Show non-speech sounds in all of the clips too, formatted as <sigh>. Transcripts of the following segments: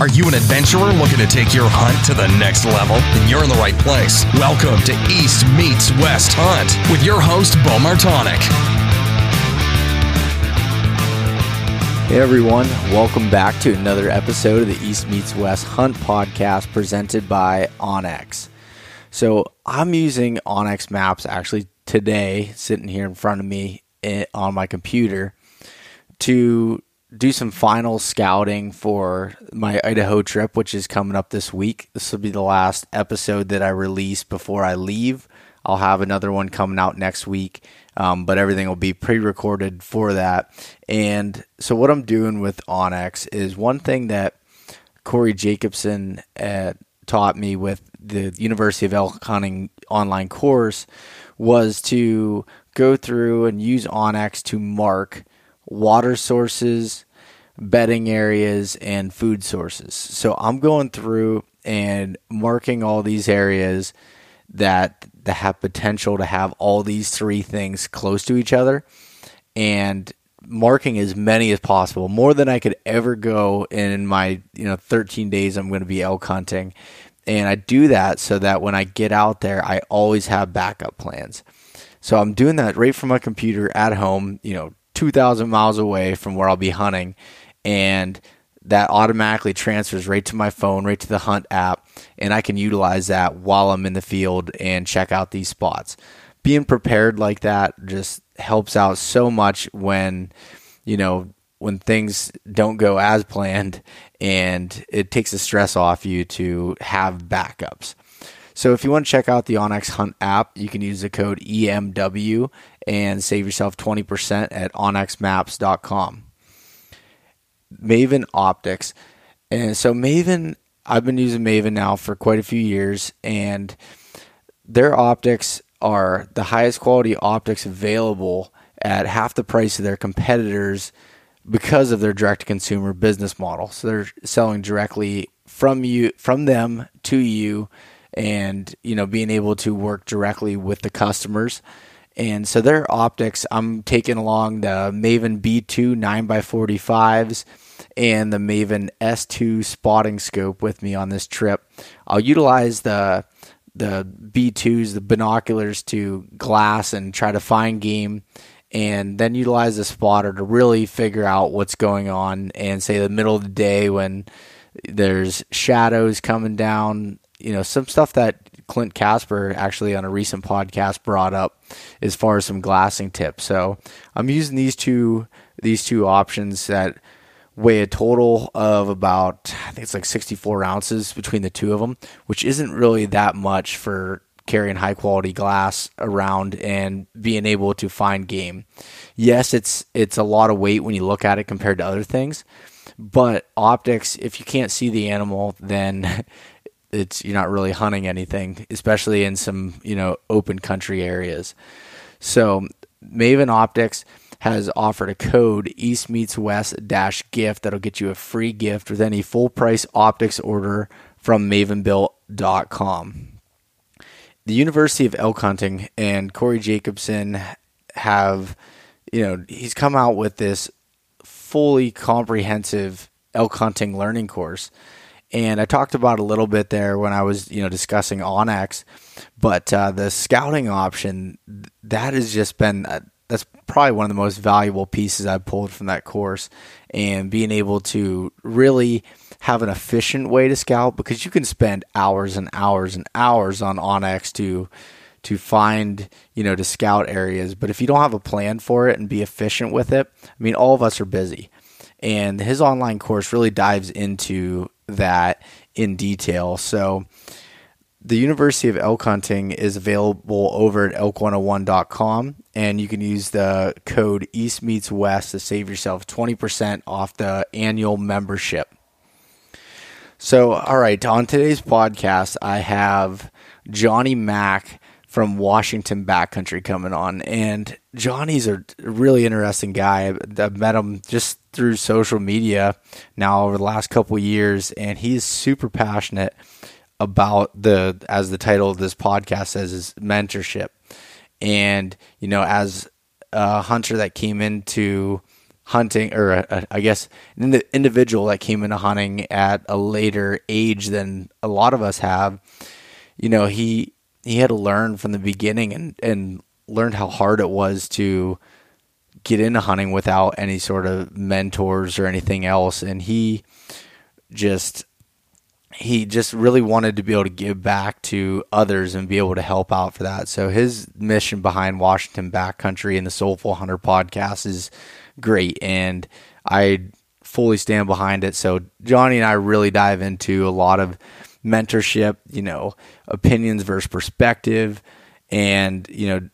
Are you an adventurer looking to take your hunt to the next level? Then you're in the right place. Welcome to East Meets West Hunt with your host, Bo Martonic. Hey everyone, welcome back to another episode of the East Meets West Hunt podcast presented by onX. So I'm using onX Maps actually today, sitting here in front of me eh, on my computer to do some final scouting for my Idaho trip, which is coming up this week. This will be the last episode that I release before I leave. I'll have another one coming out next week, um, but everything will be pre recorded for that. And so, what I'm doing with onX is one thing that Corey Jacobson uh, taught me with the University of Elk Hunting online course was to go through and use onX to mark water sources, bedding areas, and food sources. So I'm going through and marking all these areas that that have potential to have all these three things close to each other and marking as many as possible more than i could ever go in my you know 13 days i'm going to be elk hunting and i do that so that when i get out there i always have backup plans so i'm doing that right from my computer at home you know 2,000 miles away from where I'll be hunting. And that automatically transfers right to my phone, right to the Hunt app. And I can utilize that while I'm in the field and check out these spots. Being prepared like that just helps out so much when, you know, when things don't go as planned and it takes the stress off you to have backups. So if you want to check out the onX Hunt app, you can use the code EMW and save yourself 20% at onxmaps.com. Maven Optics. And so Maven, I've been using Maven now for quite a few years, and their optics are the highest quality optics available at half the price of their competitors because of their direct to consumer business model. So they're selling directly from you from them to you and you know being able to work directly with the customers. And so their optics, I'm taking along the Maven B2 9x45s and the Maven S2 spotting scope with me on this trip. I'll utilize the the B2s, the binoculars to glass and try to find game and then utilize the spotter to really figure out what's going on and say the middle of the day when there's shadows coming down you know, some stuff that Clint Casper actually on a recent podcast brought up as far as some glassing tips. So I'm using these two these two options that weigh a total of about I think it's like 64 ounces between the two of them, which isn't really that much for carrying high quality glass around and being able to find game. Yes, it's it's a lot of weight when you look at it compared to other things, but optics if you can't see the animal then <laughs> it's you're not really hunting anything, especially in some you know open country areas. So Maven Optics has offered a code East Meets West dash gift that'll get you a free gift with any full price optics order from mavenbuilt.com. The University of Elk Hunting and Corey Jacobson have, you know, he's come out with this fully comprehensive elk hunting learning course and I talked about a little bit there when I was, you know, discussing onX, but uh, the scouting option that has just been uh, that's probably one of the most valuable pieces I've pulled from that course, and being able to really have an efficient way to scout because you can spend hours and hours and hours on onX to to find, you know, to scout areas, but if you don't have a plan for it and be efficient with it, I mean, all of us are busy. And his online course really dives into that in detail. So the University of Elk Hunting is available over at elk101.com, and you can use the code East Meets West to save yourself 20% off the annual membership. So, all right, on today's podcast, I have Johnny Mack from Washington Backcountry coming on. And Johnny's a really interesting guy. I've met him just through social media now over the last couple years, and he's super passionate about the, as the title of this podcast says, is mentorship. And, you know, as a hunter that came into hunting, or a, a, I guess an individual that came into hunting at a later age than a lot of us have. You know, he he had to learn from the beginning and and learned how hard it was to get into hunting without any sort of mentors or anything else, and he just he just really wanted to be able to give back to others and be able to help out for that. So his mission behind Washington Backcountry and the Soulful Hunter podcast is great, and I fully stand behind it. So Johnny and I really dive into a lot of mentorship, you know, opinions versus perspective, and you know,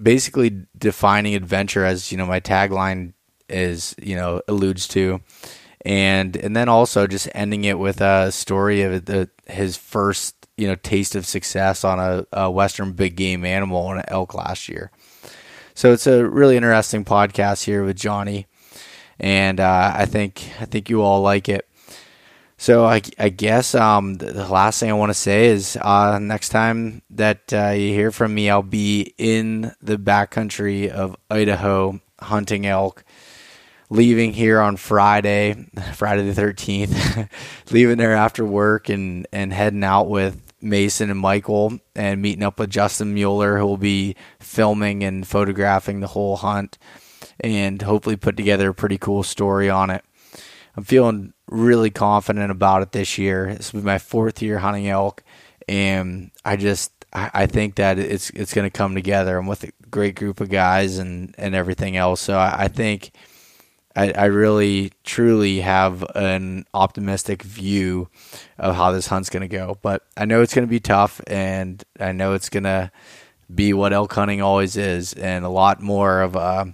basically defining adventure as you know my tagline is you know alludes to and and then also just ending it with a story of the, his first you know taste of success on a, a western big game animal an elk last year. So it's a really interesting podcast here with Johnny, and uh, I think I think you all like it. So I, I guess um, the, the, last thing I want to say is uh, next time that uh, you hear from me, I'll be in the backcountry of Idaho hunting elk leaving here on Friday, <laughs> Friday the 13th, <laughs> leaving there after work and, and heading out with Mason and Michael and meeting up with Justin Mueller, who will be filming and photographing the whole hunt and hopefully put together a pretty cool story on it. I'm feeling really confident about it this year. This will be my fourth year hunting elk, and I just I, think that it's it's going to come together. I'm with a great group of guys and and everything else. So I, I think I, I really truly have an optimistic view of how this hunt's going to go. But I know it's going to be tough, and I know it's going to be what elk hunting always is, and a lot more of uh,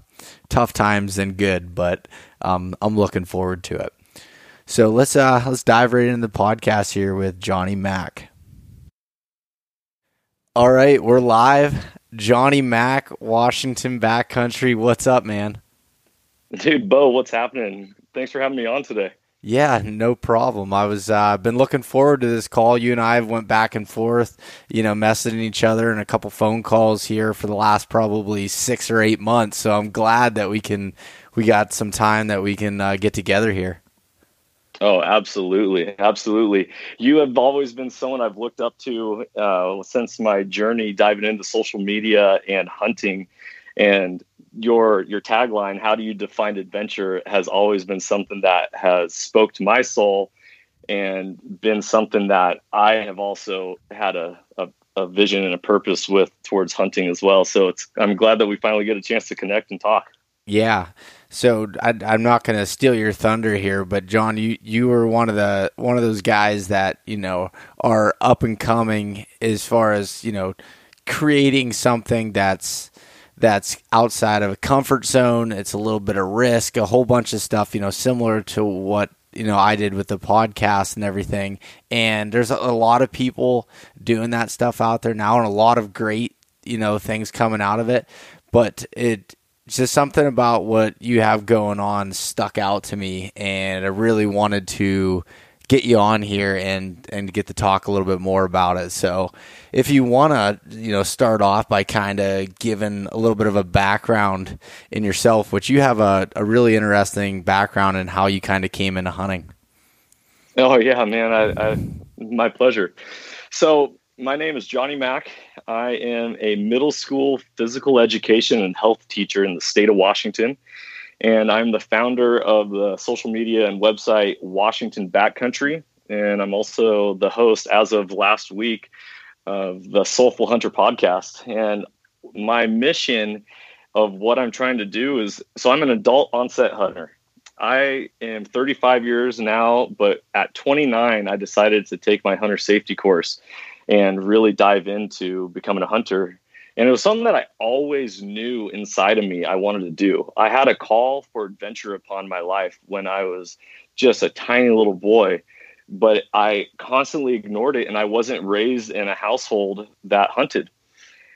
tough times than good. But um, I'm looking forward to it. So let's uh, let's dive right into the podcast here with Johnny Mack. All right, we're live. Johnny Mack, Washington Backcountry. What's up, man? Dude, Bo, what's happening? Thanks for having me on today. Yeah, no problem. I was uh, been looking forward to this call. You and I have went back and forth, you know, messaging each other and a couple phone calls here for the last probably six or eight months. So I'm glad that we can we got some time that we can uh, get together here. Oh, absolutely, absolutely. You have always been someone I've looked up to uh, since my journey diving into social media and hunting, and your your tagline how do you define adventure has always been something that has spoke to my soul and been something that i have also had a, a, a vision and a purpose with towards hunting as well. So it's i'm glad that we finally get a chance to connect and talk. Yeah so I, am not going to steal your thunder here, but John, you you were one of the one of those guys that you know are up and coming as far as you know creating something that's that's outside of a comfort zone. It's a little bit of risk, a whole bunch of stuff, you know, similar to what you know I did with the podcast and everything. And there's a, a lot of people doing that stuff out there now, and a lot of great you know things coming out of it. But it just something about what you have going on stuck out to me, and I really wanted to get you on here and and get to talk a little bit more about it. So, if you want to, you know, start off by kind of giving a little bit of a background in yourself, which you have a, a really interesting background in how you kind of came into hunting. Oh yeah, man, I, I my pleasure. So my name is Johnny Mack. I am a middle school physical education and health teacher in the state of Washington and I'm the founder of the social media and website Washington Backcountry. And I'm also the host, as of last week, of the Soulful Hunter podcast. And my mission of what I'm trying to do is so I'm an adult onset hunter. I am 35 years now, but at 29, I decided to take my hunter safety course and really dive into becoming a hunter and it was something that I always knew inside of me I wanted to do. I had a call for adventure upon my life when I was just a tiny little boy, but I constantly ignored it. And I wasn't raised in a household that hunted.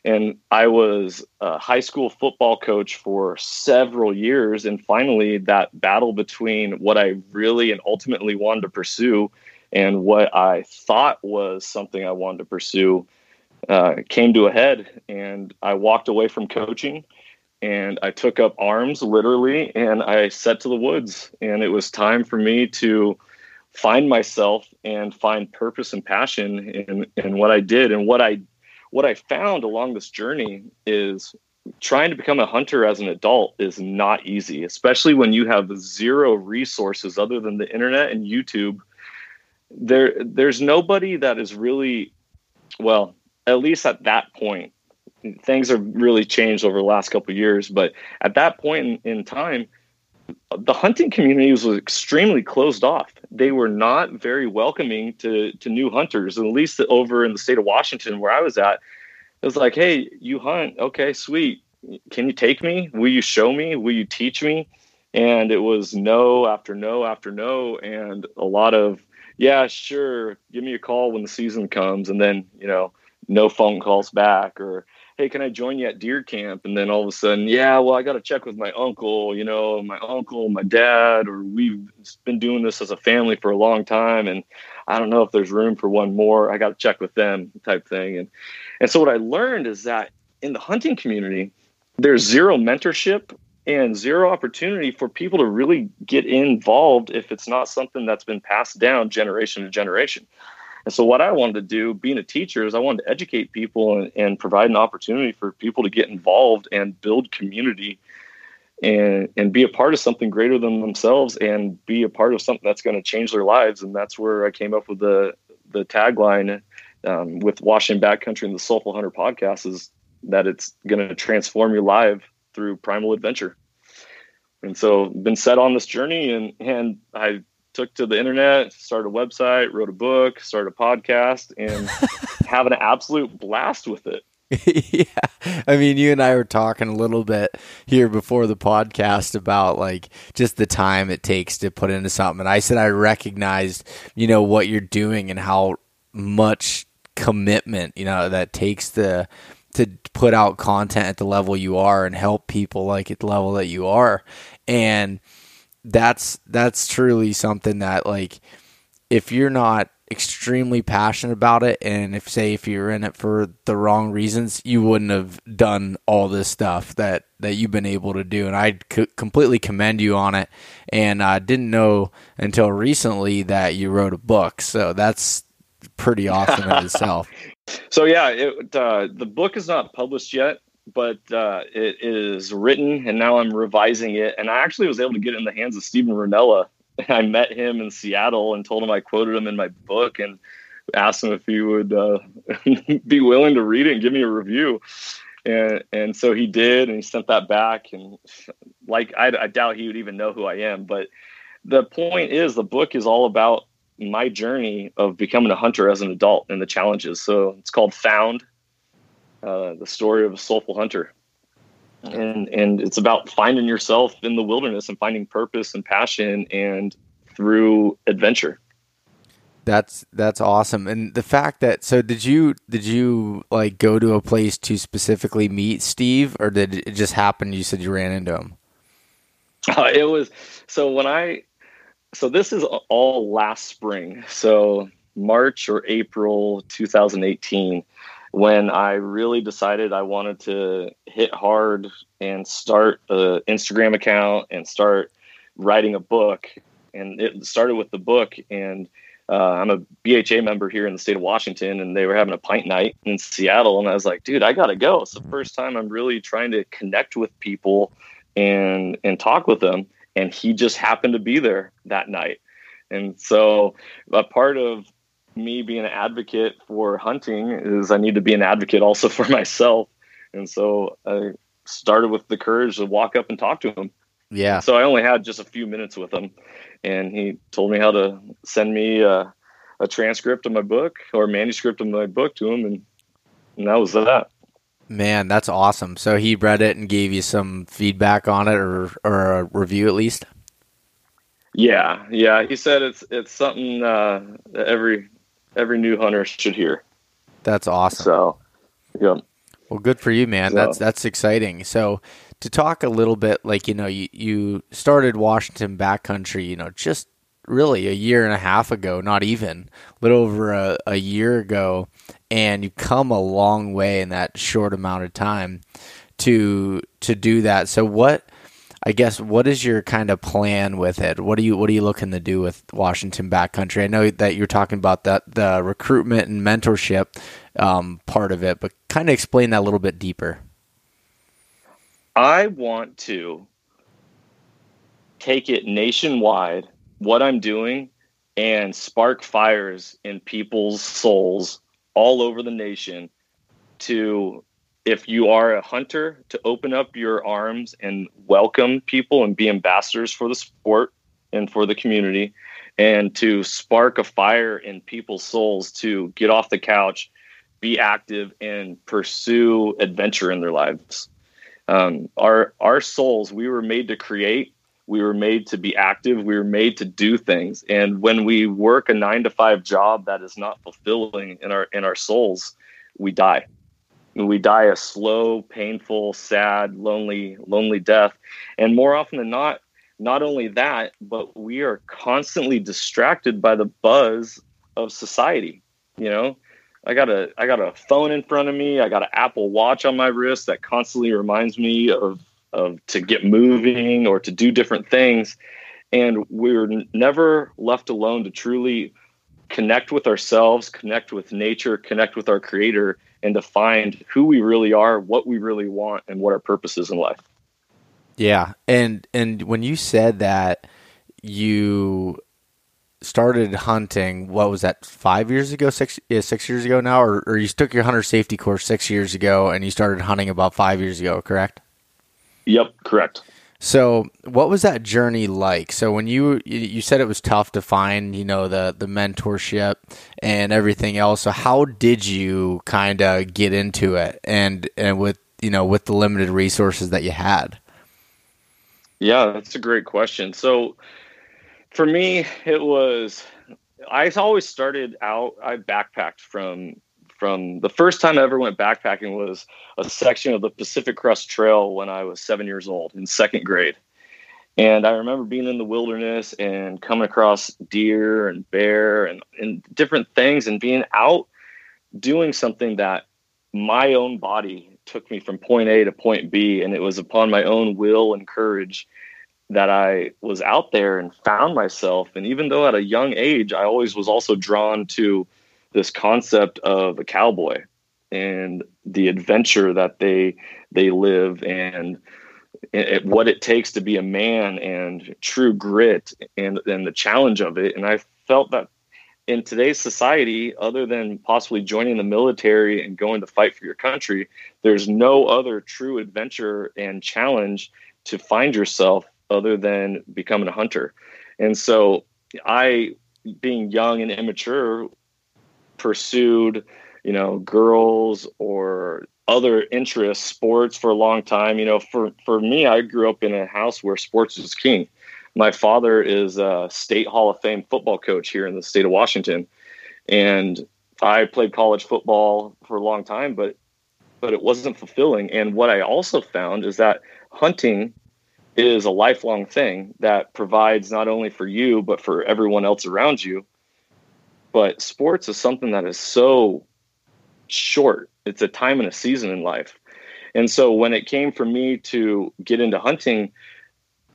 And I was a high school football coach for several years. And finally, that battle between what I really and ultimately wanted to pursue and what I thought was something I wanted to pursue uh, came to a head, and I walked away from coaching and I took up arms literally and I set to the woods. And it was time for me to find myself and find purpose and passion in, in what I did. And what I what I found along this journey is trying to become a hunter as an adult is not easy, especially when you have zero resources other than the internet and YouTube. There there's nobody that is really well, at least at that point things have really changed over the last couple years. But at that point in, in time, the hunting community was extremely closed off. They were not very welcoming to to new hunters, at least over in the state of Washington where I was at. It was like, hey, you hunt, okay, sweet. Can you take me? Will you show me? Will you teach me? And it was no after no after no, and a lot of yeah, sure, give me a call when the season comes, and then you know, no phone calls back or hey, can I join you at deer camp? And then all of a sudden, yeah, well, I got to check with my uncle, you know, my uncle, my dad, or we've been doing this as a family for a long time. And I don't know if there's room for one more. I got to check with them type thing. And, and so what I learned is that in the hunting community, there's zero mentorship and zero opportunity for people to really get involved if it's not something that's been passed down generation to generation. And so, what I wanted to do, being a teacher, is I wanted to educate people and, and provide an opportunity for people to get involved and build community and and be a part of something greater than themselves and be a part of something that's going to change their lives. And that's where I came up with the the tagline um, with Washington Backcountry and the Soulful Hunter podcast is that it's going to transform your life through primal adventure. And so, been set on this journey, and and I took to the internet, started a website, wrote a book, started a podcast, and <laughs> having an absolute blast with it. <laughs> yeah. I mean, you and I were talking a little bit here before the podcast about like just the time it takes to put into something. And I said I recognized, you know, what you're doing and how much commitment, you know, that takes the to put out content at the level you are and help people like at the level that you are. And that's that's truly something that like if you're not extremely passionate about it and if say if you're in it for the wrong reasons you wouldn't have done all this stuff that that you've been able to do. And i c- completely commend you on it. And i didn't know until recently that you wrote a book. So that's pretty awesome in <laughs> itself so yeah it, uh, the book is not published yet but uh, it is written and now I'm revising it. And I actually was able to get it in the hands of Steven Rinella. <laughs> I met him in Seattle and told him I quoted him in my book and asked him if he would uh, <laughs> be willing to read it and give me a review. And and so he did, and he sent that back. And like I, I doubt he would even know who I am. But the point is, the book is all about my journey of becoming a hunter as an adult and the challenges. So it's called Found uh, the story of a soulful hunter. And and it's about finding yourself in the wilderness and finding purpose and passion and through adventure. That's that's awesome. And the fact that so did you did you like go to a place to specifically meet Steve or did it just happen you said you ran into him? Uh, <laughs> it was so when I so this is all last spring. So March or April 2018 when I really decided I wanted to hit hard and start an Instagram account and start writing a book. And it started with the book. And uh, I'm a BHA member here in the state of Washington, and they were having a pint night in Seattle. And I was like, dude, I got to go. It's the first time I'm really trying to connect with people and and talk with them. And he just happened to be there that night. And so a part of me being an advocate for hunting is I need to be an advocate also <laughs> for myself. And so I started with the courage to walk up and talk to him. Yeah. So I only had just a few minutes with him, and he told me how to send me a, a transcript of my book or manuscript of my book to him, and, and that was that. Man, that's awesome. So he read it and gave you some feedback on it, or or a review at least. Yeah, yeah. He said it's it's something uh, every every new hunter should hear. That's awesome. So, yeah. Well, good for you, man. So, that's that's exciting. So, to talk a little bit, like you know, you you started Washington backcountry, you know, just really a year and a half ago, not even a little over a, a year ago, and you come a long way in that short amount of time. to to do that. So what I guess what is your kind of plan with it? What are you what are you looking to do with Washington Backcountry? I know that you're talking about that the recruitment and mentorship um, part of it, but kind of explain that a little bit deeper. I want to take it nationwide, what I'm doing, and spark fires in people's souls all over the nation to if you are a hunter to open up your arms and welcome people and be ambassadors for the sport and for the community and to spark a fire in people's souls to get off the couch be active and pursue adventure in their lives. Um, our our souls we were made to create we were made to be active we were made to do things and when we work a 9 to 5 job that is not fulfilling in our in our souls we die we die a slow, painful, sad, lonely, lonely death. And more often than not, not only that, but we are constantly distracted by the buzz of society. You know, I got a I got a phone in front of me. I got an Apple Watch on my wrist that constantly reminds me of of to get moving or to do different things. And we're never left alone to truly connect with ourselves, connect with nature, connect with our creator and to find who we really are, what we really want, and what our purpose is in life. Yeah, and and when you said that you started hunting, what was that? Five years ago, six yeah, six years ago now, or, or you took your hunter safety course six years ago, and you started hunting about five years ago, correct? Yep, correct. So, what was that journey like? So, when you you said it was tough to find, you know, the the mentorship and everything else. So, how did you kind of get into it, and and with you know with the limited resources that you had? Yeah, that's a great question. So, for me, it was I always started out. I backpacked from from the first time I ever went backpacking was a section of the Pacific Crest Trail when I was seven years old in second grade. And I remember being in the wilderness and coming across deer and bear and, and different things and being out doing something that my own body took me from point A to point B. And it was upon my own will and courage that I was out there and found myself. And even though at a young age, I always was also drawn to this concept of a cowboy and the adventure that they they live and what it takes to be a man and true grit and and the challenge of it. And i felt that in today's society other than possibly joining the military and going to fight for your country there's no other true adventure and challenge to find yourself other than becoming a hunter. And so i being young and immature pursued, you know, girls or other interests, sports for a long time. You know, for for me, I grew up in a house where sports was king. My father is a state Hall of Fame football coach here in the state of Washington, and I played college football for a long time, but but it wasn't fulfilling. And what I also found is that hunting is a lifelong thing that provides not only for you but for everyone else around you but sports is something that is so short. It's a time and a season in life. And so when it came for me to get into hunting,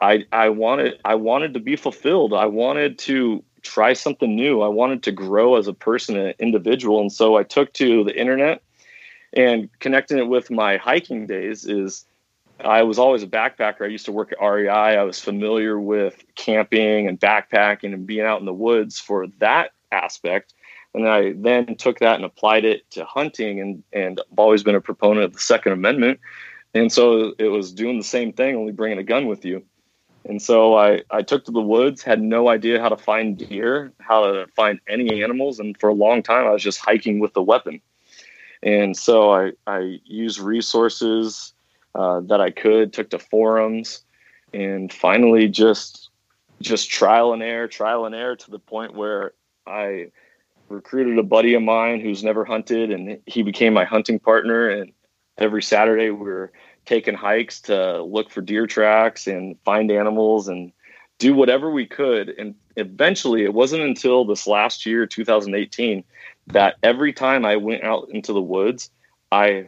I I wanted I wanted to be fulfilled. I wanted to try something new. I wanted to grow as a person, an individual. And so I took to the internet and connecting it with my hiking days is I was always a backpacker. I used to work at REI. I was familiar with camping and backpacking and being out in the woods for that aspect. And I then took that and applied it to hunting, and and I've always been a proponent of the Second Amendment. And so it was doing the same thing, only bringing a gun with you. And so I, I took to the woods, had no idea how to find deer, how to find any animals. And for a long time, I was just hiking with a weapon. And so I, I used resources uh, that I could, took to forums, and finally just just trial and error, trial and error to the point where I recruited a buddy of mine who's never hunted, and he became my hunting partner. And every Saturday, we were taking hikes to look for deer tracks and find animals and do whatever we could. And eventually, it wasn't until this last year, 2018, that every time I went out into the woods, I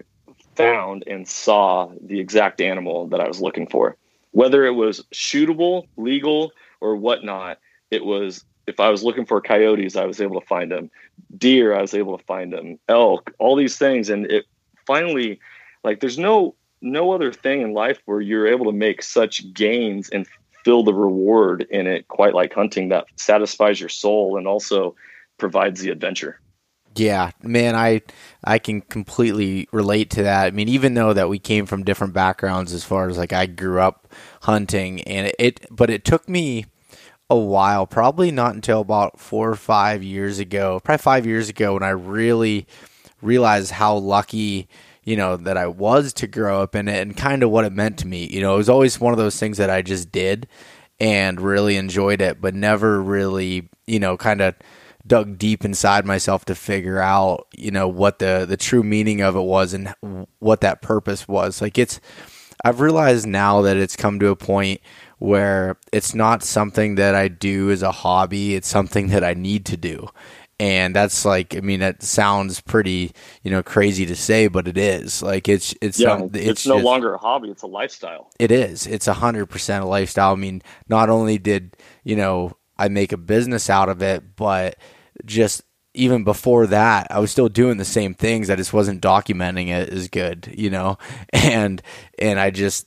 found and saw the exact animal that I was looking for. Whether it was shootable, legal, or whatnot, it was if I was looking for coyotes, I was able to find them. Deer, I was able to find them. Elk, all these things, and it finally, like, there's no no other thing in life where you're able to make such gains and feel the reward in it, quite like hunting, that satisfies your soul and also provides the adventure. Yeah, man, I I can completely relate to that. I mean, even though that we came from different backgrounds as far as like I grew up hunting and it, it but it took me a while, probably not until about 4 or 5 years ago, probably 5 years ago when I really realized how lucky you know that I was to grow up in it and kind of what it meant to me. You know, it was always one of those things that I just did and really enjoyed it, but never really, you know, kind of dug deep inside myself to figure out, you know, what the the true meaning of it was and what that purpose was. Like it's I've realized now that it's come to a point where it's not something that I do as a hobby, it's something that I need to do. And that's like, I mean, that sounds pretty, you know, crazy to say, but it is. Like, it's it's yeah, some, it's, it's, no just, longer a hobby; it's a lifestyle. It is. It's a hundred percent a lifestyle. I mean, not only did you know I make a business out of it, but just even before that, I was still doing the same things. I just wasn't documenting it as good, you know. <laughs> And and I just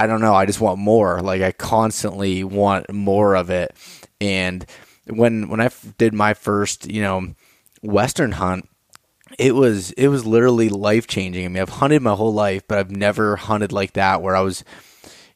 I don't know. I just want more. Like I constantly want more of it. And when when I did my first, you know, western hunt, it was it was literally life changing. I mean, I've hunted my whole life, but I've never hunted like that where I was,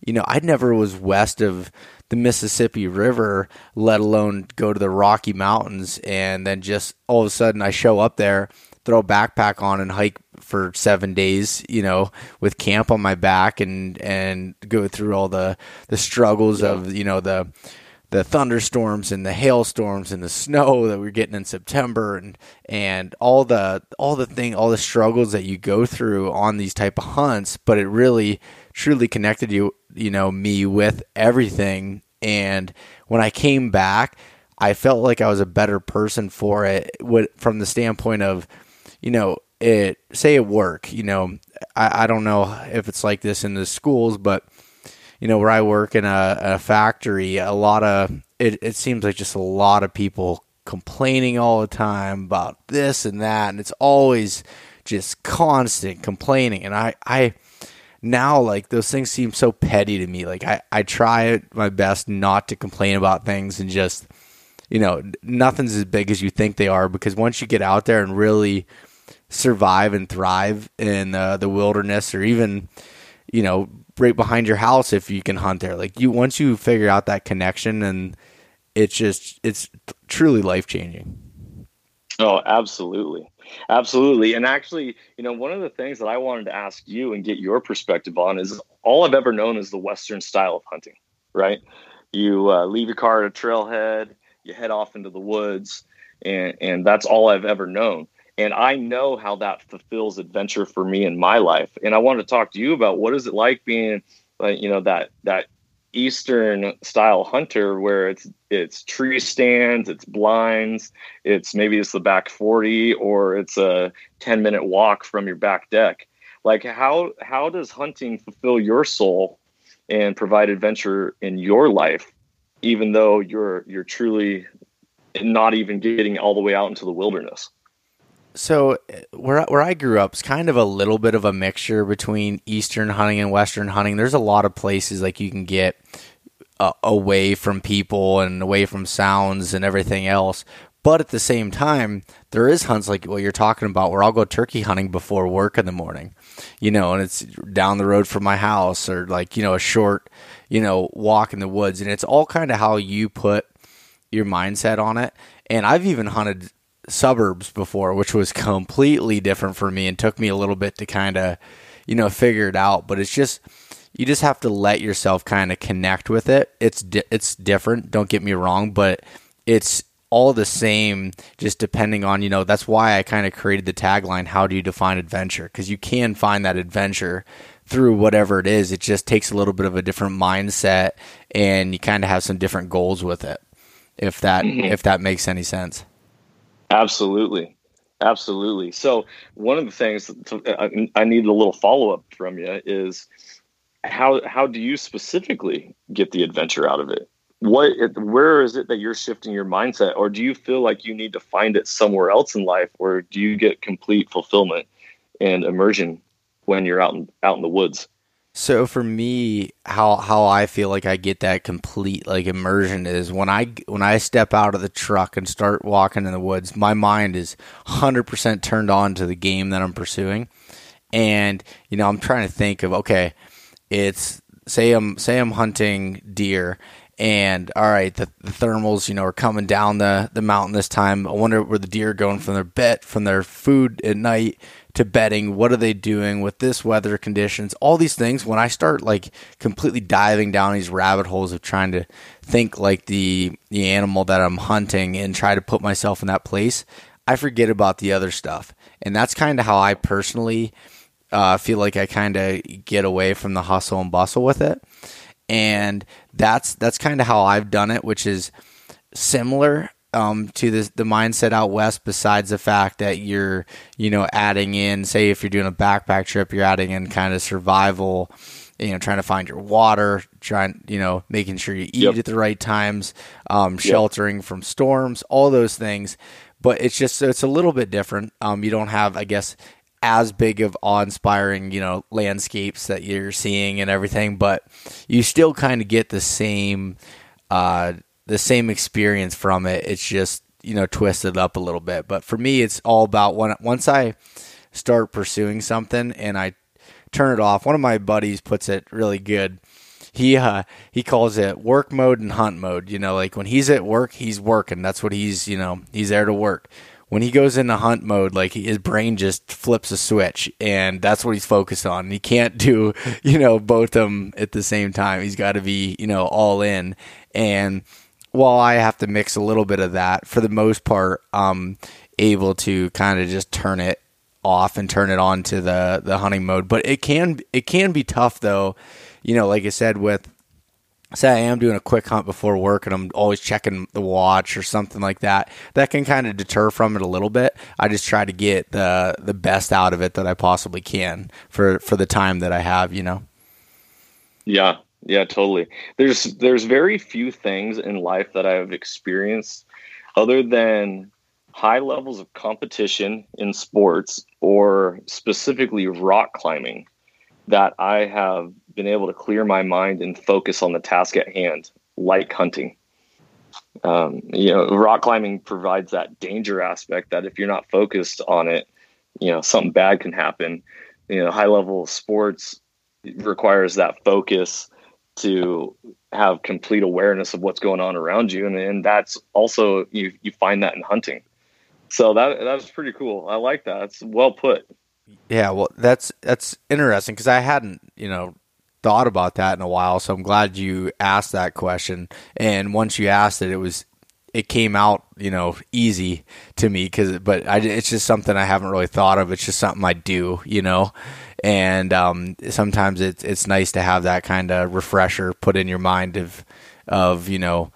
you know, I'd never was west of the Mississippi River, let alone go to the Rocky Mountains, and then just all of a sudden I show up there, throw a backpack on, and hike for seven days, you know, with camp on my back, and and go through all the the struggles yeah. of you know the the thunderstorms and the hailstorms and the snow that we're getting in September and and all the all the thing all the struggles that you go through on these type of hunts but it really truly connected you you know me with everything and when I came back I felt like I was a better person for it from the standpoint of you know it say at work you know I, I don't know if it's like this in the schools but you know where I work in a, a factory a lot of it, it seems like just a lot of people complaining all the time about this and that and it's always just constant complaining and I I now like those things seem so petty to me. Like I, I try my best not to complain about things and just you know, nothing's as big as you think they are because once you get out there and really survive and thrive in uh, the wilderness or even you know right behind your house if you can hunt there like you once you figure out that connection and it's just it's truly life changing oh absolutely Absolutely. And actually, you know, one of the things that I wanted to ask you and get your perspective on is all I've ever known is the Western style of hunting, right? You uh, leave your car at a trailhead, you head off into the woods, and, and that's all I've ever known. And I know how that fulfills adventure for me in my life. And I wanted to talk to you about what is it like being, you know, that, that eastern style hunter where it's it's tree stands it's blinds it's maybe it's the back 40 or it's a 10 minute walk from your back deck like how how does hunting fulfill your soul and provide adventure in your life even though you're you're truly not even getting all the way out into the wilderness so where where I grew up is kind of a little bit of a mixture between eastern hunting and western hunting. There's a lot of places like you can get uh, away from people and away from sounds and everything else. But at the same time, there is hunts like what you're talking about where I'll go turkey hunting before work in the morning, you know, and it's down the road from my house or like, you know, a short, you know, walk in the woods. And it's all kind of how you put your mindset on it. And I've even hunted suburbs before, which was completely different for me and took me a little bit to kind of, you know, figure it out. But it's just you just have to let yourself kind of connect with it. It's di- it's different. Don't get me wrong, but it's all the same. Just depending on you know that's why I kind of created the tagline. How do you define adventure? Because you can find that adventure through whatever it is. It just takes a little bit of a different mindset, and you kind of have some different goals with it. If that mm-hmm. if that makes any sense. Absolutely. Absolutely. So one of the things to, uh, I need a little follow up from you is how how do you specifically get the adventure out of it? What where is it that you're shifting your mindset, or do you feel like you need to find it somewhere else in life, or do you get complete fulfillment and immersion when you're out in out in the woods? So for me, how how I feel like I get that complete like immersion is when I when I step out of the truck and start walking in the woods, my mind is 100% turned on to the game that I'm pursuing. And you know, I'm trying to think of okay, it's say I'm say I'm hunting deer and all right, the, the, thermals, you know, are coming down the, the mountain this time. I wonder where the deer are going from their bet, from their food at night to bedding. What are they doing with this weather conditions? All these things. When I start like completely diving down these rabbit holes of trying to think like the the animal that I'm hunting and try to put myself in that place, I forget about the other stuff. And that's kind of how I personally uh, feel like I kind of get away from the hustle and bustle with it. And that's that's kind of how I've done it, which is similar um, to the the mindset out west. Besides the fact that you're you know adding in, say if you're doing a backpack trip, you're adding in kind of survival. You know, trying to find your water, trying you know making sure you eat yep. at the right times, um, sheltering yep. from storms, all those things. But it's just it's a little bit different. Um, you don't have, I guess, as big of awe-inspiring, you know, landscapes that you're seeing and everything, but you still kind of get the same uh, the same experience from it. It's just you know twisted up a little bit. But for me, it's all about when once I start pursuing something and I turn it off. One of my buddies puts it really good. He uh, he calls it work mode and hunt mode. You know, like when he's at work, he's working. That's what he's you know he's there to work. When he goes into hunt mode, like his brain just flips a switch, and that's what he's focused on. He can't <laughs> do you know both of them at the same time. He's got to be you know all in and while I have to mix a little bit of that, for the most part, I'm able to kind of just turn it off and turn it on to the the hunting mode. But it can it can be tough though. You know, like I said, with say I am doing a quick hunt before work and I'm always checking the watch or something like that, that can kind of deter from it a little bit. I just try to get the the best out of it that I possibly can for for the time that I have, you know. Yeah, yeah, totally. There's there's very few things in life that I've experienced other than high levels of competition in sports or specifically rock climbing that I have been able to clear my mind and focus on the task at hand, like hunting. Um, you know, rock climbing provides that danger aspect that if you're not focused on it, you know, something bad can happen. You know, high level sports requires that focus to have complete awareness of what's going on around you. And, and that's also you you find that in hunting. So that that's pretty cool. I like that. It's well put. Yeah well that's that's interesting because i hadn't you know thought about that in a while. So i'm glad you asked that question. And once you asked it it was it came out you know easy to me because but I, it's just something i haven't really thought of it's just something i do you know and um, sometimes it's it's nice to have that kind of refresher put in your mind of of you know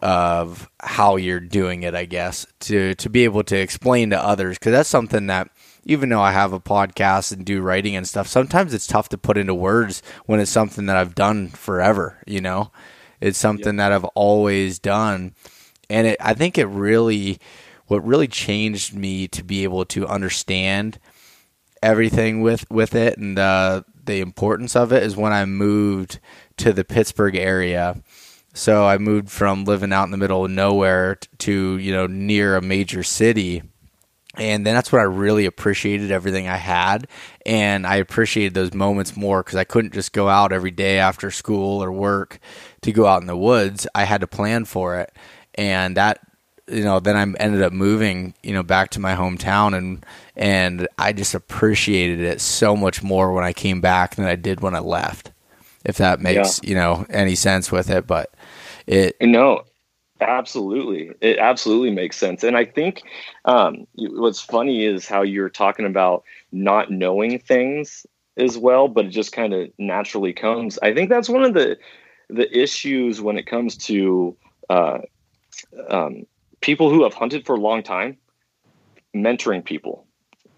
of how you're doing it. I guess to to be able to explain to others because that's something that even though I have a podcast and do writing and stuff, sometimes it's tough to put into words when it's something that I've done forever. You know, it's something yep. that I've always done, and it I think it really what really changed me to be able to understand everything with with it and uh, the importance of it is when I moved to the Pittsburgh area. So I moved from living out in the middle of nowhere to you know near a major city. And then that's when I really appreciated everything I had. And I appreciated those moments more because I couldn't just go out every day after school or work to go out in the woods. I had to plan for it. And that you know, then I ended up moving, you know, back to my hometown and and I just appreciated it so much more when I came back than I did when I left. If that makes, yeah. you know, any sense with it, but it No. Absolutely. It absolutely makes sense. And I think um, what's funny is how you're talking about not knowing things as well, but it just kind of naturally comes. I think that's one of the the issues when it comes to uh, um, people who have hunted for a long time mentoring people.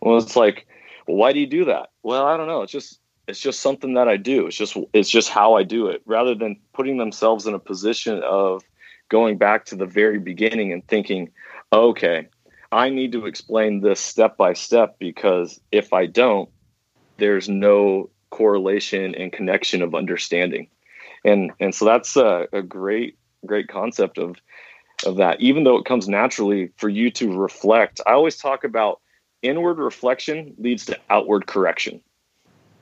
Well, it's like, well, why do you do that? Well, I don't know. It's just it's just something that I do. It's just it's just how I do it. Rather than putting themselves in a position of going back to the very beginning and thinking, okay, I need to explain this step by step because if I don't, there's no correlation and connection of understanding. And and so that's a, a great great concept of of that. Even though it comes naturally for you to reflect, I always talk about inward reflection leads to outward correction.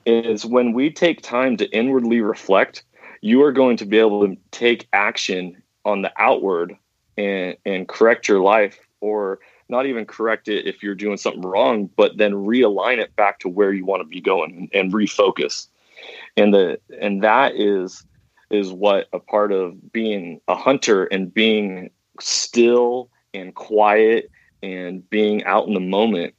Is when we take time to inwardly reflect, you are going to be able to take action on the outward and and correct your life or not even correct it if you're doing something wrong but then realign it back to where you want to be going and refocus and the and that is is what a part of being a hunter and being still and quiet and being out in the moment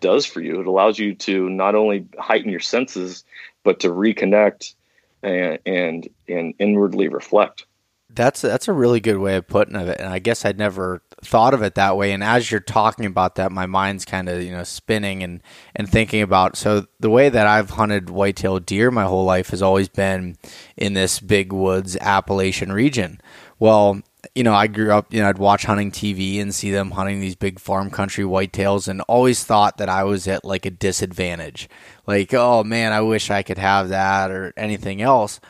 does for you. It allows you to not only heighten your senses, but to reconnect and and, and inwardly reflect. That's that's a really good way of putting it, and I guess I'd never thought of it that way. And as you're talking about that, my mind's kind of you know spinning and and thinking about. So the way that I've hunted whitetail deer my whole life has always been in this big woods Appalachian region. Well, you know, I grew up, you know, I'd watch hunting TV and see them hunting these big farm country whitetails and always thought that I was at like a disadvantage. Like, oh man, I wish I could have that or anything else.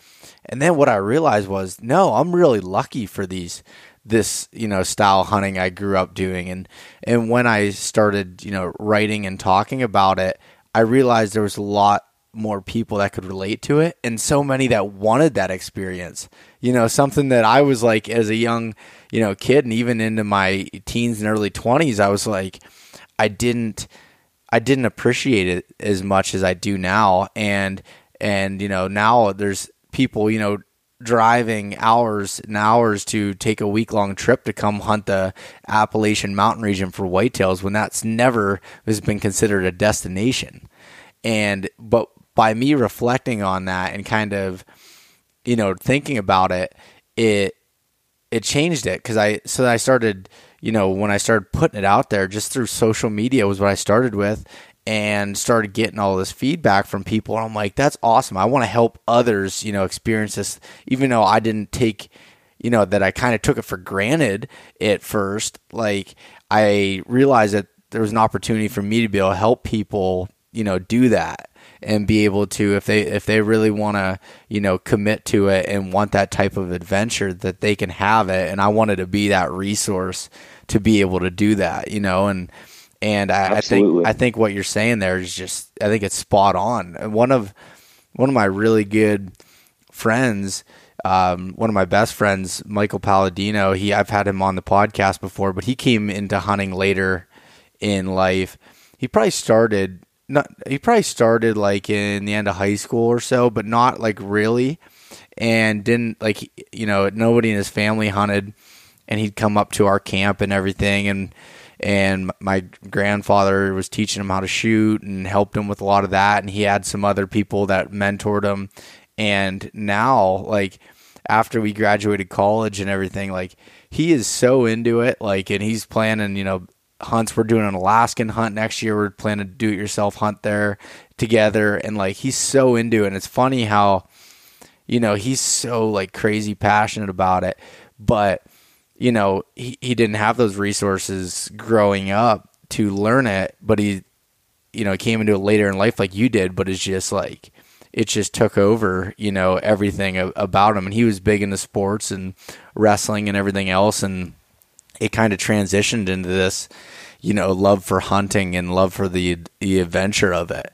And then what I realized was, no, I'm really lucky for these this, you know, style hunting I grew up doing and and when I started, you know, writing and talking about it, I realized there was a lot more people that could relate to it and so many that wanted that experience. You know, something that I was like as a young, you know, kid and even into my teens and early 20s, I was like I didn't I didn't appreciate it as much as I do now and and you know, now there's people, you know, driving hours and hours to take a week long trip to come hunt the Appalachian mountain region for whitetails when that's never has been considered a destination. And but by me reflecting on that and kind of you know thinking about it it it changed it. Cuz I so I started you know when I started putting it out there just through social media was what I started with and started getting all this feedback from people. And I'm like that's awesome. I want to help others, you know, experience this. Even though I didn't take you know that I kind of took it for granted at first like I realized that there was an opportunity for me to be able to help people, you know, do that and be able to if they if they really want to you know commit to it and want that type of adventure that they can have it. And I wanted to be that resource to be able to do that you know and and I, I think I think what you're saying there is just I think it's spot on. One of one of my really good friends um, one of my best friends, Michael Palladino, he I've had him on the podcast before, but he came into hunting later in life. He probably started not he probably started like in the end of high school or so, but not like really, and didn't like you know nobody in his family hunted, and he'd come up to our camp and everything, and and my grandfather was teaching him how to shoot and helped him with a lot of that, and he had some other people that mentored him, and now like after we graduated college and everything, like he is so into it, like, and he's planning, you know, hunts. We're doing an Alaskan hunt next year. We're planning to do it yourself hunt there together. And like he's so into it. And it's funny how, you know, he's so like crazy passionate about it. But, you know, he, he didn't have those resources growing up to learn it, but he, you know, came into it later in life like you did, but it's just like, it just took over, you know, everything about him. And he was big into sports and wrestling and everything else. And, it kind of transitioned into this, you know, love for hunting and love for the the adventure of it.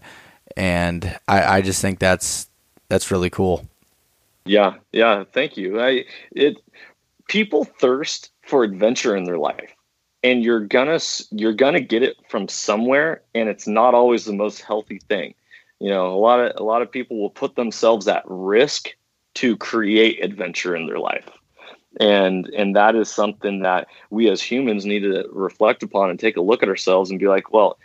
And I, I just think that's that's really cool. Yeah, yeah. Thank you. I it people thirst for adventure in their life and you're gonna you're gonna get it from somewhere and it's not always the most healthy thing you know a lot of a lot of people will put themselves at risk to create adventure in their life and and that is something that we as humans need to reflect upon and take a look at ourselves and be like well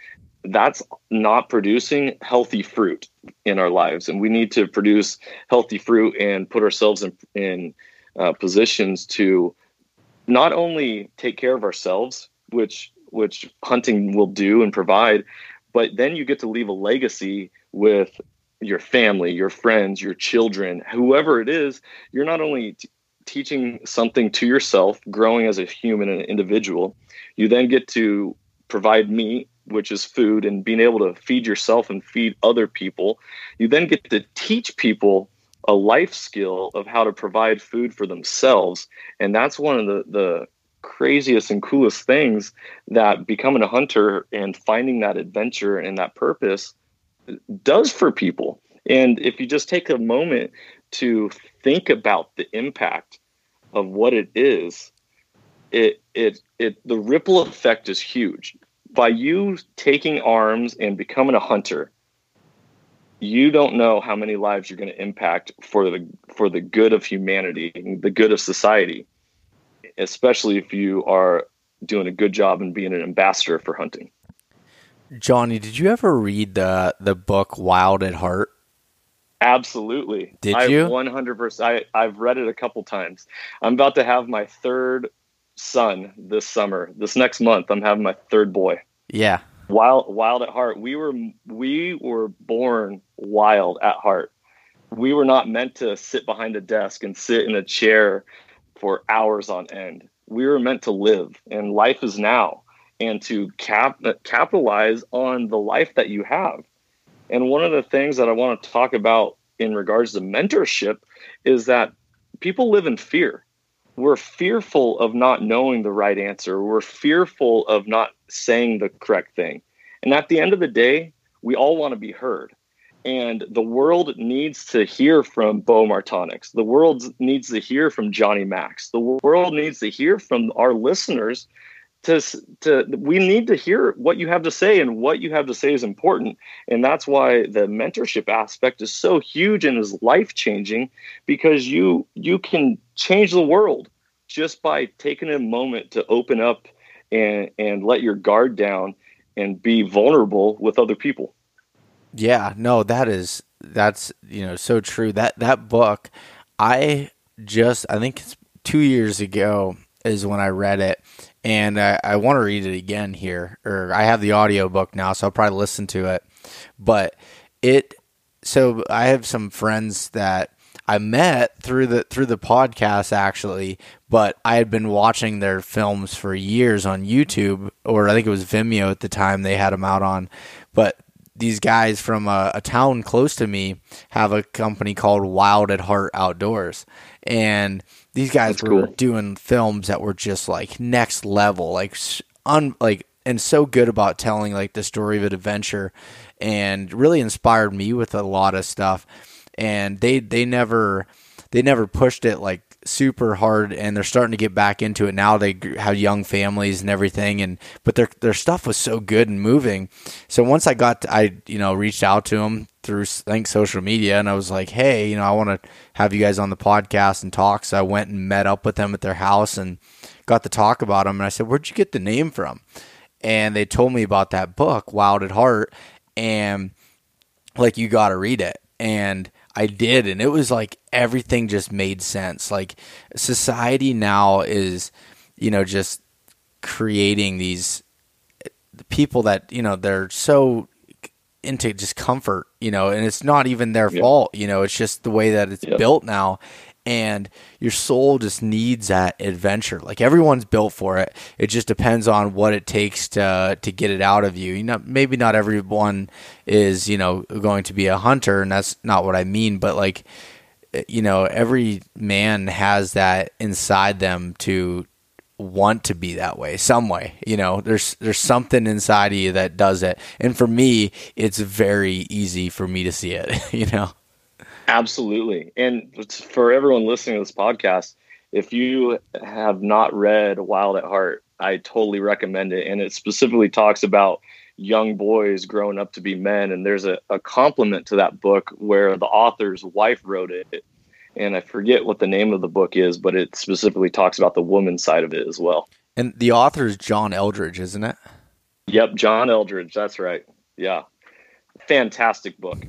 that's not producing healthy fruit in our lives and we need to produce healthy fruit and put ourselves in, in uh, positions to not only take care of ourselves which which hunting will do and provide. But then you get to leave a legacy with your family, your friends, your children, whoever it is. You're not only t- teaching something to yourself, growing as a human and an individual, you then get to provide meat, which is food, and being able to feed yourself and feed other people. You then get to teach people a life skill of how to provide food for themselves. And that's one of the, the craziest and coolest things that becoming a hunter and finding that adventure and that purpose does for people. And if you just take a moment to think about the impact of what it is, it it it the ripple effect is huge. By you taking arms and becoming a hunter, you don't know how many lives you're going to impact for the for the good of humanity, the good of society, especially if you are doing a good job and being an ambassador for hunting. Johnny, did you ever read the the book Wild at Heart? Absolutely. Did I, you? 100%. I, I've read it a couple times. I'm about to have my third son this summer. This next month, I'm having my third boy. Yeah. Wild, wild at heart. We were we were born wild at heart. We were not meant to sit behind a desk and sit in a chair for hours on end. We were meant to live, and life is now, and to cap capitalize on the life that you have. And one of the things that I want to talk about in regards to mentorship is that people live in fear. We're fearful of not knowing the right answer. We're fearful of not saying the correct thing. And at the end of the day, we all want to be heard. And the world needs to hear from Bo Martonix. The world needs to hear from Johnny Max. The world needs to hear from our listeners to to we need to hear what you have to say and what you have to say is important. And that's why the mentorship aspect is so huge and is life changing because you you can change the world just by taking a moment to open up and and let your guard down and be vulnerable with other people. Yeah no that is that's you know so true. That that book i just i think it's 2 years ago is when i read it and I, I want to read it again here, or I have the audio book now, so I'll probably listen to it. But it, so I have some friends that I met through the through the podcast actually, but I had been watching their films for years on YouTube, or I think it was Vimeo at the time they had them out on. But these guys from a, a town close to me have a company called Wild at Heart Outdoors, and these guys That's were cool. doing films that were just like next level, like un like and so good about telling like the story of an adventure, and really inspired me with a lot of stuff. And they they never they never pushed it like super hard and they're starting to get back into it now they have young families and everything and but their their stuff was so good and moving so once i got to, i you know reached out to them through I think social media and i was like hey you know i want to have you guys on the podcast and talk. So i went and met up with them at their house and got to talk about them and i said where'd you get the name from? And they told me about that book wild at heart and like you got to read it. And I did, and it was like everything just made sense. Like society now is, you know, just creating these eh, people that you know they're so into discomfort, you know, and it's not even their Yeah. fault, you know, it's just the way that it's Yeah. built now. And your soul just needs that adventure. Like everyone's built for it. It just depends on what it takes to to get it out of you. You know, maybe not everyone is, you know, going to be a hunter, and that's not what I mean. But like, eh, you know, every man has that inside them to want to be that way some way you know there's there's something inside of you that does it and for me it's very easy for me to see it <laughs> you know Absolutely. And for everyone listening to this podcast, if you have not read Wild at Heart, I totally recommend it. And it specifically talks about young boys growing up to be men. And there's a, a compliment to that book where the author's wife wrote it. And I forget what the name of the book is, but it specifically talks about the woman side of it as well. and the author is john eldredge isn't it Yep, John Eldredge. That's right. Yeah. Fantastic book.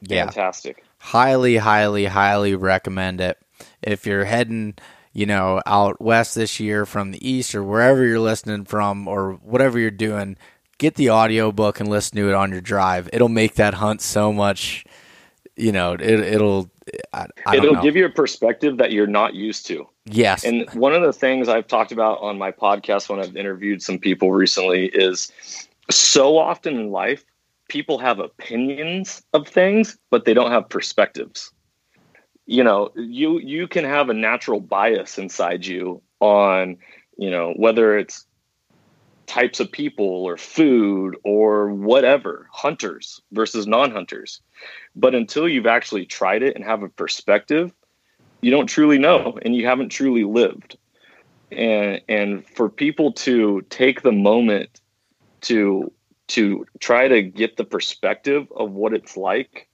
yeah Fantastic. highly highly highly recommend it if you're heading you know, out west this year from the east or wherever you're listening from or whatever you're doing, get the audio book and listen to it on your drive. It'll make that hunt so much, you know, it, will I, I it'll know. give you a perspective that you're not used to. Yes. And one of the things I've talked about on my podcast when I've interviewed some people recently is so often in life, people have opinions of things, but they don't have perspectives you know you you can have a natural bias inside you on you know whether it's types of people or food or whatever hunters versus non-hunters. But until you've actually tried it and have a perspective you don't truly know and you haven't truly lived. And and for people to take the moment to to try to get the perspective of what it's like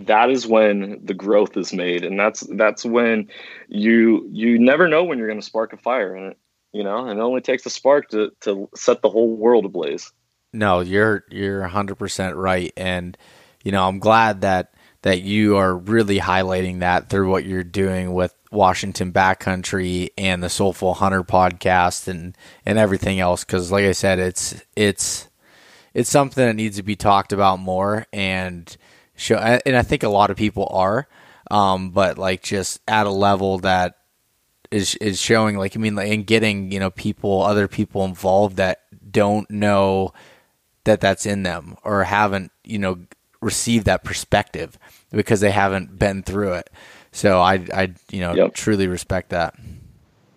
that is when the growth is made. And that's that's when you you never know when you're going to spark a fire. And you know and it only takes a spark to to set the whole world ablaze. No you're you're 100% right. And you know i'm glad that that you are really highlighting that through what you're doing with Washington Backcountry and the Soulful Hunter podcast and and everything else. Cuz like I said it's it's it's something that needs to be talked about more and show, and I think a lot of people are, um, but like just at a level that is is showing like I mean like and getting you know people other people involved that don't know that that's in them or haven't you know received that perspective because they haven't been through it. So I I you know yep. truly respect that.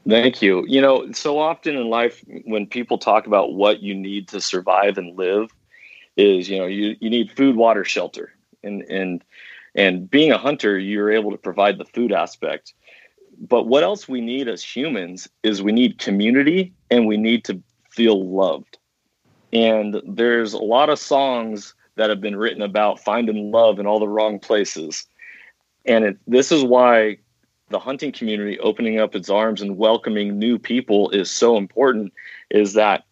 Thank you. You know, so often in life when people talk about what you need to survive and live is, you know, you, you need food, water, shelter and and and being a hunter you're able to provide the food aspect but what else we need as humans is we need community and we need to feel loved. And there's a lot of songs that have been written about finding love in all the wrong places. And it, this is why the hunting community opening up its arms and welcoming new people is so important is that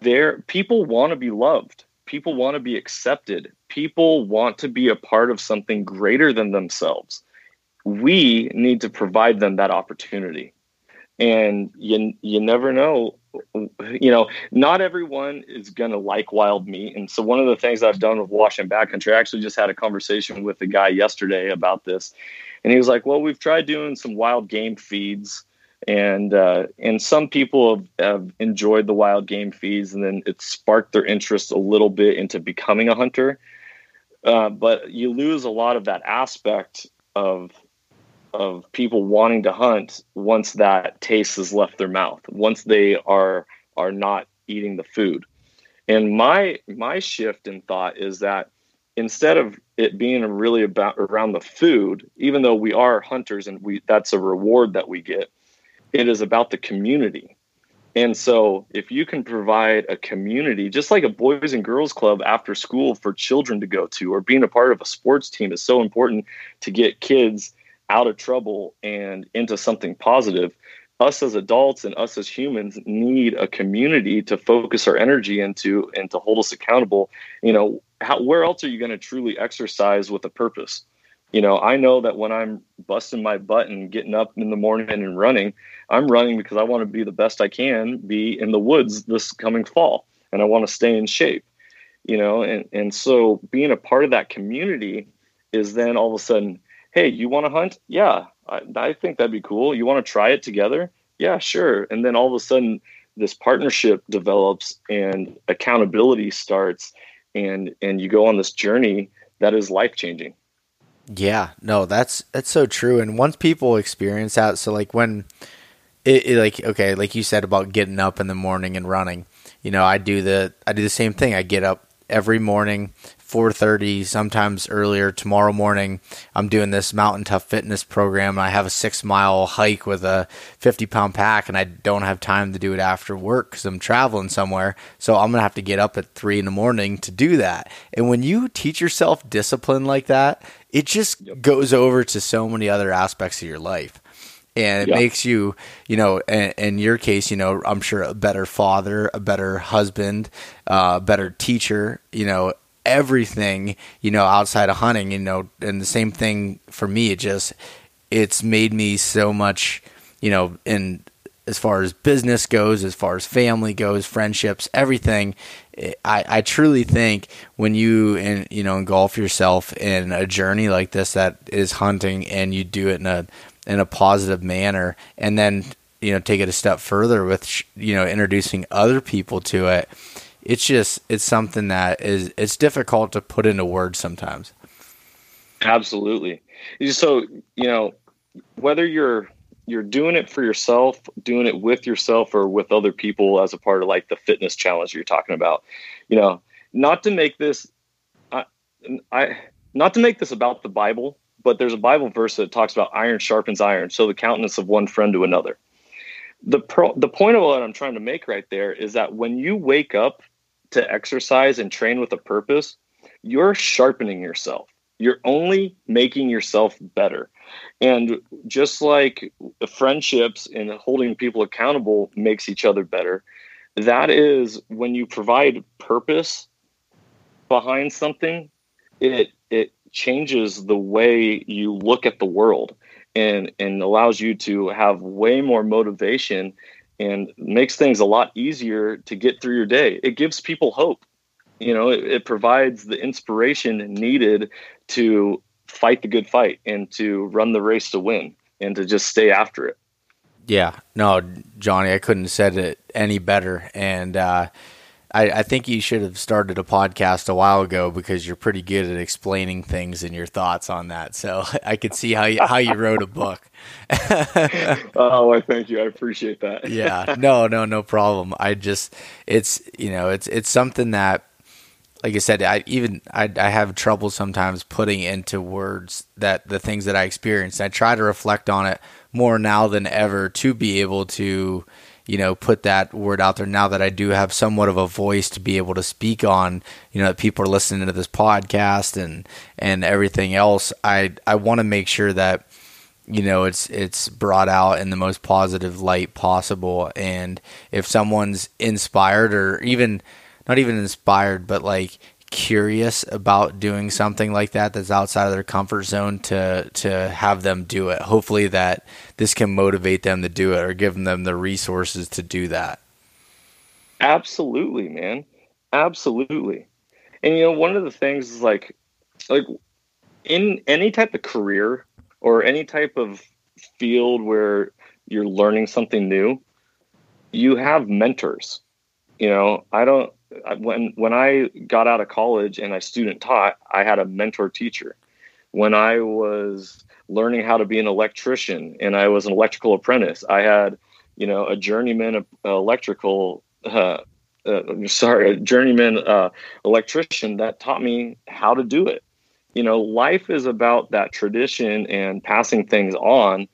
there people want to be loved. People want to be accepted. People want to be a part of something greater than themselves. We need to provide them that opportunity. And you, you never know, you know, not everyone is going to like wild meat. And so, one of the things I've done with Washington Backcountry, I actually just had a conversation with a guy yesterday about this. And he was like, Well, we've tried doing some wild game feeds and uh, and some people have, have, enjoyed the wild game feeds and then it sparked their interest a little bit into becoming a hunter uh, but you lose a lot of that aspect of of people wanting to hunt once that taste has left their mouth once they are are not eating the food. And my my shift in thought is that instead of it being really about around the food even though we are hunters and we that's a reward that we get it is about the community. And so, if you can provide a community, just like a boys and girls club after school for children to go to, or being a part of a sports team is so important to get kids out of trouble and into something positive. Us as adults and us as humans need a community to focus our energy into and to hold us accountable. You know, how, where else are you going to truly exercise with a purpose? You know, I know that when I'm busting my butt and getting up in the morning and running, I'm running because I want to be the best I can be in the woods this coming fall and I want to stay in shape. You know, and, and so being a part of that community is then all of a sudden, hey, you want to hunt? Yeah, I, I think that'd be cool. You want to try it together? Yeah, sure. And then all of a sudden, this partnership develops and accountability starts, and and you go on this journey that is life changing. Yeah, no, that's that's so true. And once people experience that, so like when it, it, like okay, like you said about getting up in the morning and running, you know, I do the I do the same thing. I get up every morning, 4:30, sometimes earlier. Tomorrow morning, I'm doing this Mountain Tough Fitness program. And I have a six mile hike with a 50 pound pack, and I don't have time to do it after work because I'm traveling somewhere. So I'm gonna have to get up at three in the morning to do that. And when you teach yourself discipline like that, it just yep. goes over to so many other aspects of your life and it makes you, you know, in, in, your case, you know, I'm sure a better father, a better husband, uh, a better teacher, you know, everything, you know, outside of hunting, you know, and the same thing for me. It just, it's made me so much you know, in as far as business goes, as far as family goes, friendships, everything. I, I truly think when you and you know engulf yourself in a journey like this that is hunting and you do it in a in a positive manner and then you know take it a step further with you know introducing other people to it it's just it's something that is it's difficult to put into words sometimes. Absolutely. So you know whether you're you're doing it for yourself doing it with yourself or with other people as a part of like the fitness challenge you're talking about you know not to make this I, I not to make this about the bible but there's a bible verse that talks about iron sharpens iron so the countenance of one friend to another. The pro, the point of what I'm trying to make right there is that when you wake up to exercise and train with a purpose, you're sharpening yourself. You're only making yourself better. And just like friendships and holding people accountable makes each other better, that is when you provide purpose behind something, it it changes the way you look at the world and and allows you to have way more motivation and makes things a lot easier to get through your day. It gives people hope. You know, it, it provides the inspiration needed to fight the good fight and to run the race to win and to just stay after it. Yeah, no, Johnny, I couldn't have said it any better. And uh, I, I, think you should have started a podcast a while ago because you're pretty good at explaining things and your thoughts on that. So <laughs> I could see how you, how you wrote a book. <laughs> oh, I thank you. I appreciate that. yeah, no, no, no problem. I just, it's, you know, it's, it's something that, like I said, I even, I, I have trouble sometimes putting into words that the things that I experienced. I try to reflect on it more now than ever to be able to, you know, put that word out there now that I do have somewhat of a voice to be able to speak on, you know, that people are listening to this podcast and and everything else. I I want to make sure that you know it's it's brought out in the most positive light possible and if someone's inspired or even not even inspired but like curious about doing something like that that's outside of their comfort zone to to have them do it. Hopefully that this can motivate them to do it or give them the resources to do that. Absolutely, man. Absolutely. And you know, one of the things is like like in any type of career or any type of field where you're learning something new, you have mentors. You know, I don't when when I got out of college and I student taught, I had a mentor teacher. When I was learning how to be an electrician and I was an electrical apprentice, I had you know a journeyman electrical. Uh, uh, sorry, a journeyman uh, electrician that taught me how to do it. You know, life is about that tradition and passing things on.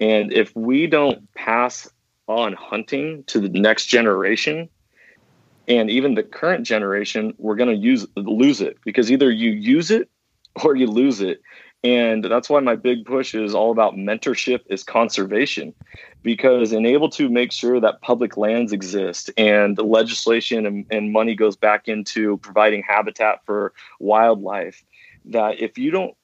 And if we don't pass on hunting to the next generation, and even the current generation we're going to use lose it because either you use it or you lose it. And that's why my big push is all about mentorship is conservation because enable to make sure that public lands exist and the legislation and, and money goes back into providing habitat for wildlife that if you don't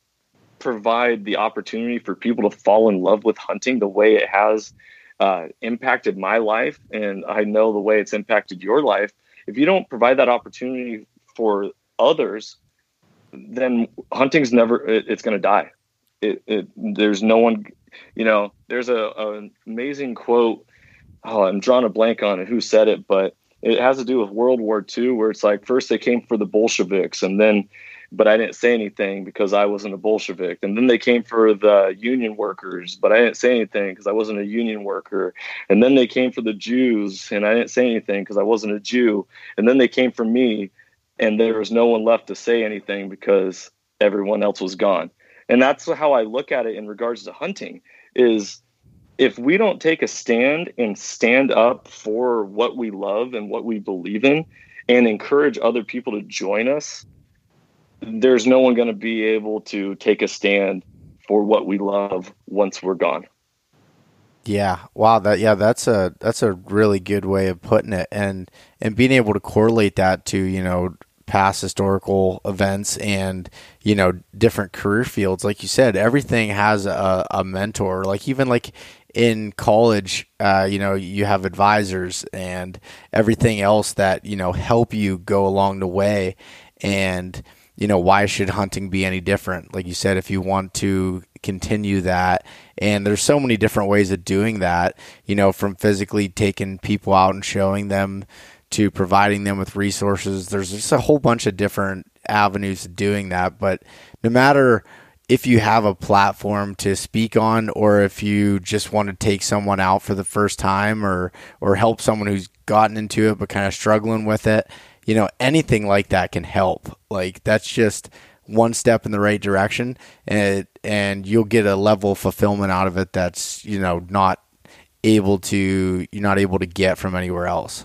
provide the opportunity for people to fall in love with hunting the way it has uh, impacted my life and i know the way it's impacted your life if you don't provide that opportunity for others, then hunting's never it, it's going to die. It, it, there's no one, you know. There's a an amazing quote. Oh, I'm drawing a blank on it. Who said it? But it has to do with World War II, where it's like first they came for the Bolsheviks, and then but I didn't say anything because I wasn't a Bolshevik. And then they came for the union workers, but I didn't say anything because I wasn't a union worker. And then they came for the Jews, and I didn't say anything because I wasn't a Jew. And then they came for me, and there was no one left to say anything because everyone else was gone. And that's how I look at it in regards to hunting is if we don't take a stand and stand up for what we love and what we believe in and encourage other people to join us there's no one going to be able to take a stand for what we love once we're gone. Yeah. Wow. That yeah. That's a that's a really good way of putting it, and and being able to correlate that to you know past historical events and you know different career fields like you said everything has a, a mentor like even like in college uh, you know you have advisors and everything else that you know help you go along the way and you know why should hunting be any different like you said if you want to continue that and there's so many different ways of doing that you know from physically taking people out and showing them to providing them with resources. There's just a whole bunch of different avenues of doing that. But no matter if you have a platform to speak on or if you just want to take someone out for the first time or or help someone who's gotten into it but kind of struggling with it, you know, anything like that can help. Like that's just one step in the right direction and and you'll get a level of fulfillment out of it that's, you know, not able to you're not able to get from anywhere else.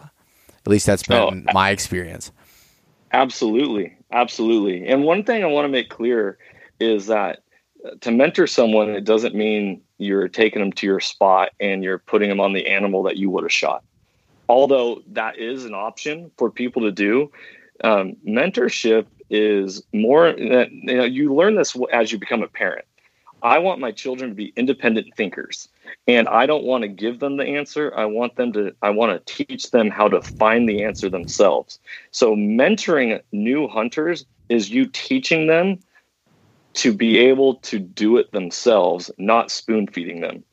At least that's been oh, my experience. Absolutely. Absolutely. And one thing I want to make clear is that uh, to mentor someone, it doesn't mean you're taking them to your spot and you're putting them on the animal that you would have shot. Although that is an option for people to do, um, mentorship is more that you know you learn this as you become a parent. I want my children to be independent thinkers and I don't want to give them the answer. I want them to I want to teach them how to find the answer themselves. So mentoring new hunters is you teaching them to be able to do it themselves, not spoon feeding them.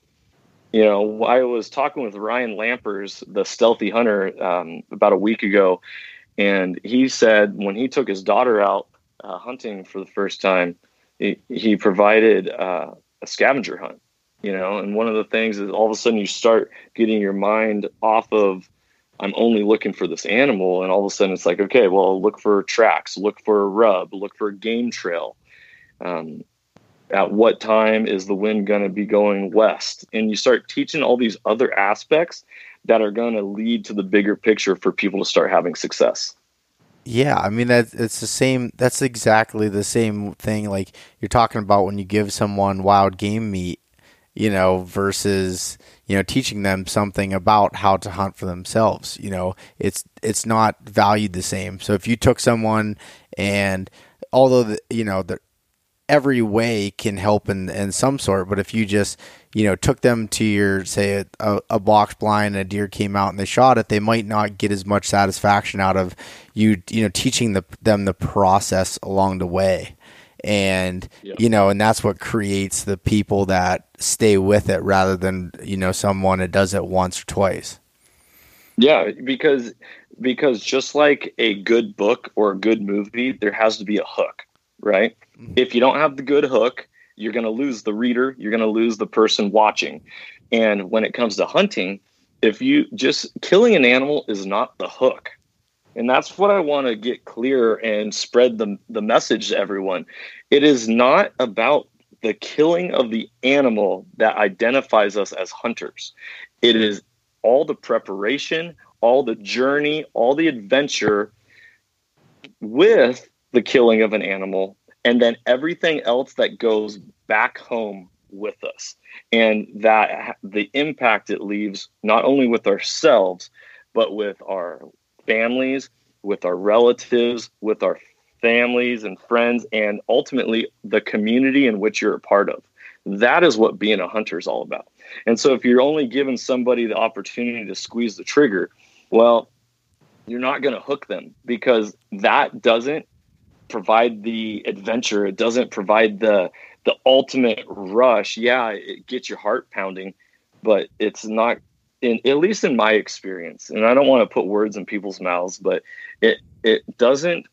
You know, I was talking with Ryan Lampers, the stealthy hunter, um, about a week ago, and he said when he took his daughter out uh, hunting for the first time, he, he provided uh, a scavenger hunt you know and one of the things is all of a sudden you start getting your mind off of i'm only looking for this animal and all of a sudden it's like okay well look for tracks look for a rub look for a game trail. Um, at what time is the wind going to be going west and you start teaching all these other aspects that are going to lead to the bigger picture for people to start having success yeah, I mean that it's the same. That's exactly the same thing. Like you're talking about when you give someone wild game meat, you know, versus you know teaching them something about how to hunt for themselves. You know, it's it's not valued the same. So if you took someone and although the, you know the every way can help in in some sort, but if you just you know, took them to your say a, a box blind and a deer came out and they shot it, they might not get as much satisfaction out of you, you know, teaching the, them the process along the way. And you know, and that's what creates the people that stay with it rather than you know someone that does it once or twice. Yeah, because because just like a good book or a good movie, there has to be a hook, right? Mm-hmm. If you don't have the good hook, you're going to lose the reader, you're going to lose the person watching. And when it comes to hunting, if you just killing an animal is not the hook. And that's what I want to get clear and spread the, the message to everyone. It is not about the killing of the animal that identifies us as hunters. It is all the preparation, all the journey, all the adventure with the killing of an animal and then everything else that goes back home with us. And that the impact it leaves not only with ourselves but with our families with our relatives with our families and friends and ultimately the community in which you're a part of. That is what being a hunter is all about. And so if you're only giving somebody the opportunity to squeeze the trigger well you're not going to hook them because that doesn't provide the adventure. It doesn't provide the the ultimate rush. Yeah, it gets your heart pounding, but it's not in at least in my experience. And I don't want to put words in people's mouths, but it it doesn't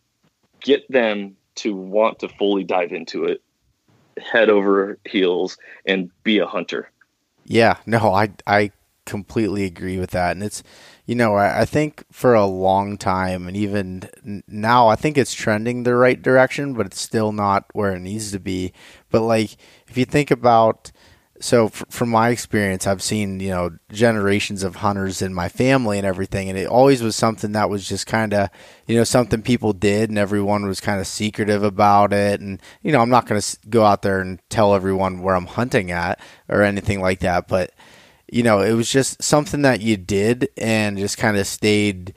get them to want to fully dive into it head over heels and be a hunter. Yeah, no, I I completely agree with that. And it's you know, I, I, think for a long time, and even now, I think it's trending the right direction, but it's still not where it needs to be. But like, if you think about, so f- from my experience, I've seen you know generations of hunters in my family and everything, and it always was something that was just kind of you know something people did, and everyone was kind of secretive about it. And you know, I'm not going to go out there and tell everyone where I'm hunting at or anything like that, but you know, it was just something that you did and just kind of stayed,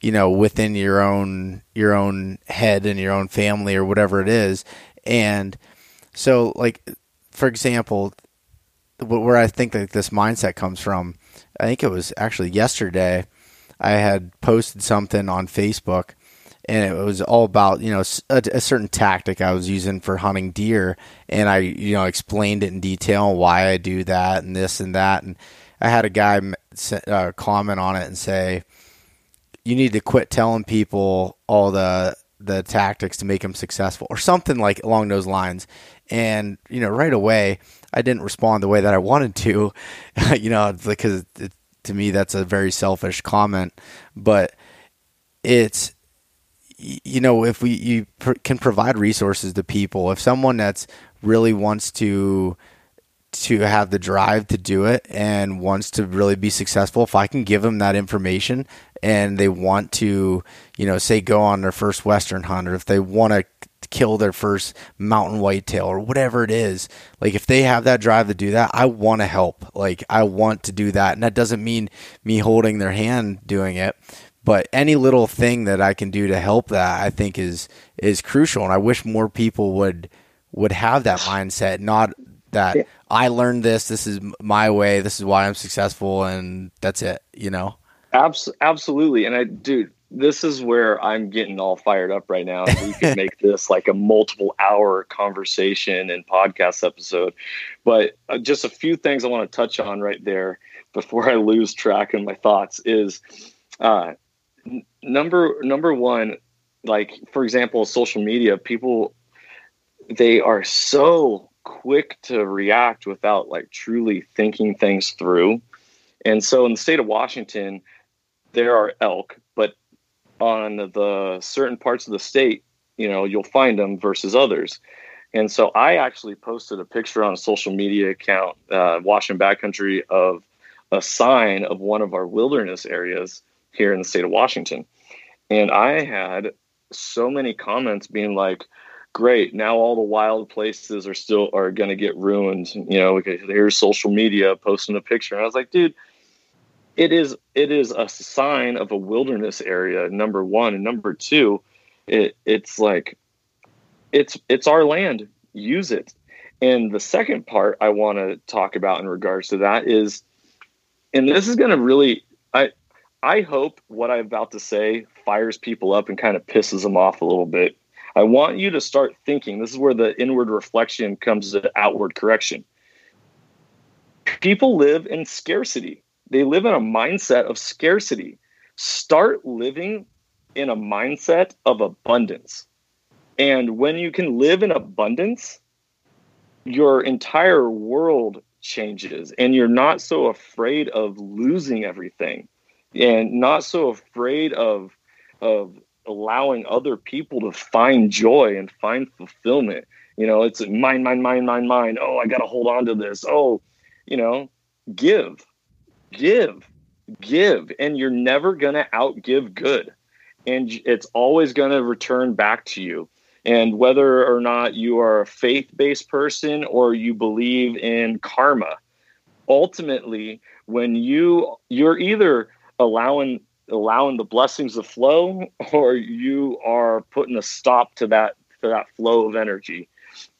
you know, within your own your own head and your own family or whatever it is. And so like for example, where I think that this mindset comes from, I think it was actually yesterday I had posted something on Facebook and it was all about you know a, a, certain tactic I was using for hunting deer, and I you know explained it in detail why I do that and this and that, and I had a guy uh, comment on it and say, "You need to quit telling people all the the tactics to make them successful," or something like along those lines. And you know, right away, I didn't respond the way that I wanted to, <laughs> you know, because to me that's a very selfish comment, but it's you know if we you pr- can provide resources to people if someone that's really wants to to have the drive to do it and wants to really be successful if i can give them that information and they want to you know say go on their first western hunt or if they want to kill their first mountain whitetail or whatever it is like if they have that drive to do that i want to help. Like i want to do that. And that doesn't mean me holding their hand doing it but any little thing that I can do to help that, I think is is crucial. And I wish more people would would have that mindset, not that yeah. I learned this, this is my way, this is why I'm successful, and that's it. You know. Abs- absolutely, and I, dude, this is where I'm getting all fired up right now. We could <laughs> make this like a multiple hour conversation and podcast episode. But uh, just a few things I want to touch on right there before I lose track of my thoughts is uh, number number one, like for example, social media, people they are so quick to react without like truly thinking things through. And so in the state of Washington, there are elk, but on the certain parts of the state, you know, you'll find them versus others. And so I actually posted a picture on a social media account, uh, Washington Backcountry, of a sign of one of our wilderness areas here in the state of Washington. And I had so many comments being like, great, now all the wild places are still are going to get ruined. You know, okay, here's social media posting a picture. And I was like, dude, it is it is a sign of a wilderness area number 1 and number 2 it it's like it's it's our land use it and the second part i want to talk about in regards to that is and this is going to really i I hope what I'm about to say fires people up and kind of pisses them off a little bit. I want you to start thinking. This is where the inward reflection comes to outward correction. People live in scarcity, they live in a mindset of scarcity. Start living in a mindset of abundance. And when you can live in abundance, your entire world changes and you're not so afraid of losing everything and not so afraid of of allowing other people to find joy and find fulfillment. You know, it's mine, mine, mine, mine, mine. Oh, I got to hold on to this. Oh, you know, give, give, give. And you're never going to outgive good. And it's always going to return back to you. And whether or not you are a faith based person or you believe in karma, ultimately, when you, you're either allowing allowing the blessings to flow or you are putting a stop to that to that flow of energy.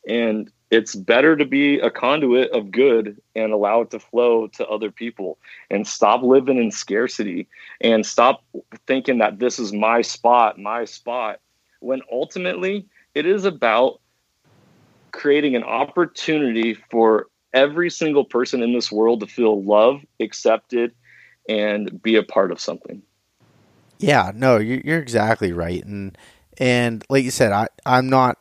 And it's better to be a conduit of good and allow it to flow to other people. And stop living in scarcity. And stop thinking that this is my spot my spot. When ultimately it is about creating an opportunity for every single person in this world to feel loved accepted and be a part of something. Yeah, no, you're, exactly right, and and like you said, I I'm not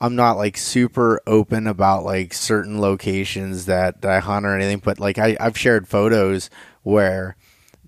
I'm not like super open about like certain locations that, that I hunt or anything, but like I I've shared photos where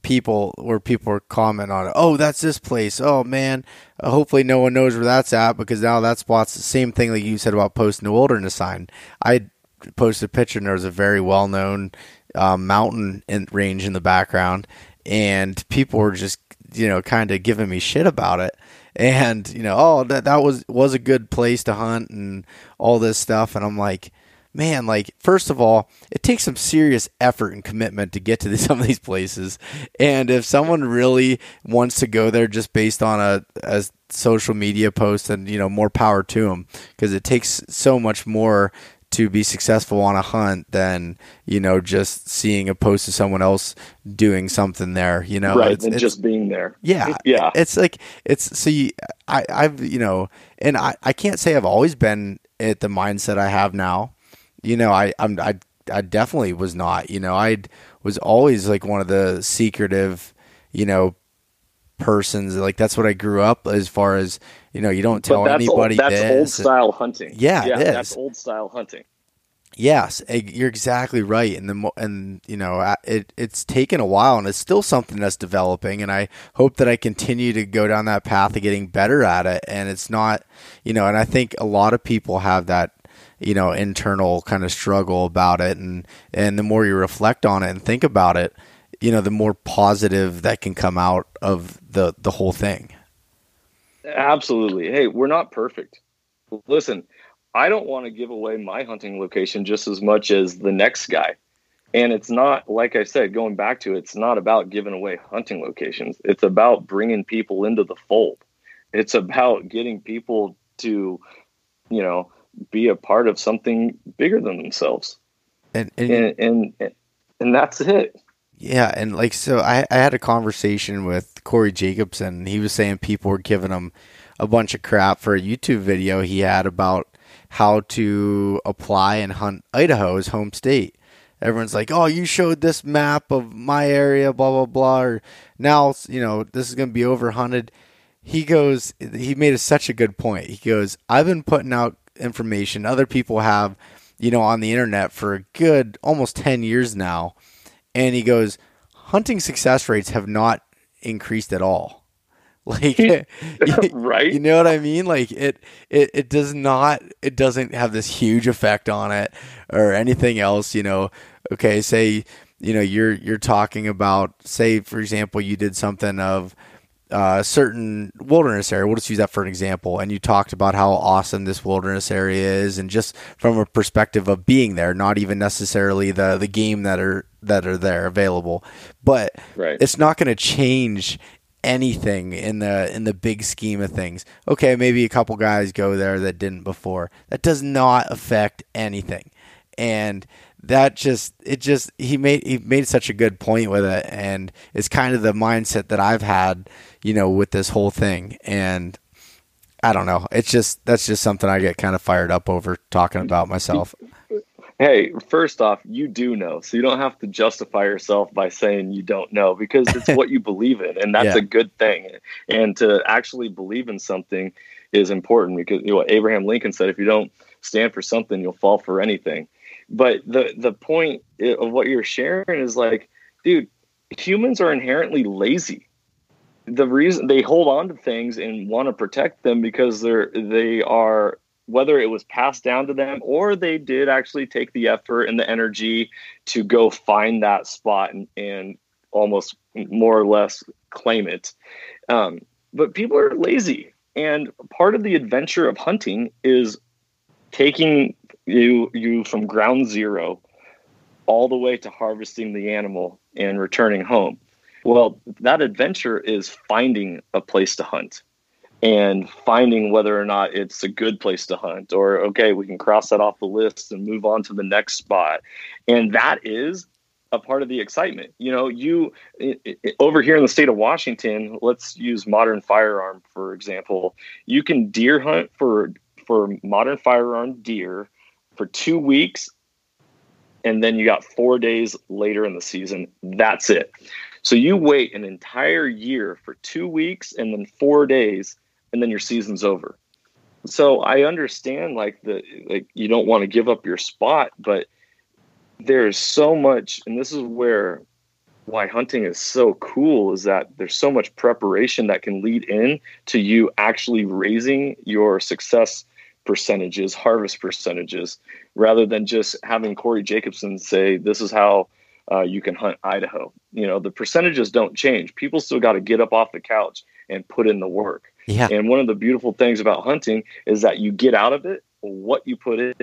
people where people are comment on it. Oh, that's this place. Oh man, uh, hopefully no one knows where that's at because now that spot's the same thing like you said about posting the wilderness sign. I posted a picture and there was a very well known uh, mountain in, range in the background, and people were just you know kind of giving me shit about it, and you know oh that that was was a good place to hunt and all this stuff, and I'm like, man, like first of all, it takes some serious effort and commitment to get to <laughs> the, some of these places. And if someone really wants to go there just based on a, a social media post, then you know more power to them because it takes so much more to be successful on a hunt than you know just seeing a post of someone else doing something there you know? Right it's, it's, just being there. Yeah. Yeah. It's like it's see i i've you know and i i can't say i've always been at the mindset i have now. You know i i'm i i definitely was not you know? I was always like one of the secretive you know persons like that's what i grew up as far as you know, you don't tell anybody. Old, that's this. old style hunting. Yeah, yeah, that's old style hunting. Yes, you're exactly right, and the and you know it it's taken a while, and it's still something that's developing, and I hope that I continue to go down that path of getting better at it. And it's not, you know, and I think a lot of people have that, you know, internal kind of struggle about it, and and the more you reflect on it and think about it, you know, the more positive that can come out of the the whole thing. Absolutely. Hey, we're not perfect. Listen, I don't want to give away my hunting location just as much as the next guy. And it's not, like I said, going back to it, it's not about giving away hunting locations. It's about bringing people into the fold. It's about getting people to, you know, be a part of something bigger than themselves. And, and, and, and, and that's it. Yeah, and like so, I, I had a conversation with Corey Jacobsen. He was saying people were giving him a bunch of crap for a YouTube video he had about how to apply and hunt Idaho, his home state. Everyone's like, "Oh, you showed this map of my area, blah blah blah." Or now, you know, this is going to be overhunted. He goes, he made a, such a good point. He goes, "I've been putting out information other people have, you know, on the internet for a good almost ten years now." And he goes, hunting success rates have not increased at all. <laughs> Like, <laughs> <laughs> right? You know what I mean? Like it, it, it does not, it doesn't have this huge effect on it or anything else. You know, okay, say, you know, you're you're talking about, say, for example, you did something of uh, a certain wilderness area. We'll just use that for an example. And you talked about how awesome this wilderness area is, and just from a perspective of being there, not even necessarily the the game that are that are there available. But right. it's not going to change anything in the in the big scheme of things. Okay, maybe a couple guys go there that didn't before. That does not affect anything. And that just it just he made he made such a good point with it and it's kind of the mindset that I've had, you know, with this whole thing and I don't know. It's just that's just something I get kind of fired up over talking about myself. <laughs> Hey, first off, you do know. So you don't have to justify yourself by saying you don't know because it's what you believe in and <laughs> that's yeah. a good thing. And to actually believe in something is important because you know Abraham Lincoln said if you don't stand for something, you'll fall for anything. But the the point of what you're sharing is like, dude, humans are inherently lazy. The reason they hold on to things and want to protect them because they're they are whether it was passed down to them or they did actually take the effort and the energy to go find that spot and, and almost more or less claim it. Um, but people are lazy. And part of the adventure of hunting is taking you you from ground zero all the way to harvesting the animal and returning home. Well, that adventure is finding a place to hunt and finding whether or not it's a good place to hunt or okay we can cross that off the list and move on to the next spot. And that is a part of the excitement. You know you it, it, over here in the state of washington let's use modern firearm for example. You can deer hunt for for modern firearm deer for two weeks and then you got four days later in the season. That's it. So you wait an entire year for two weeks and then four days and then your season's over. So I understand like the like you don't want to give up your spot, but there's so much and this is where why hunting is so cool is that there's so much preparation that can lead in to you actually raising your success percentages, harvest percentages, rather than just having Corey Jacobsen say, this is how uh, you can hunt Idaho. You know, the percentages don't change. People still got to get up off the couch and put in the work. Yeah. And one of the beautiful things about hunting is that you get out of it what you put in.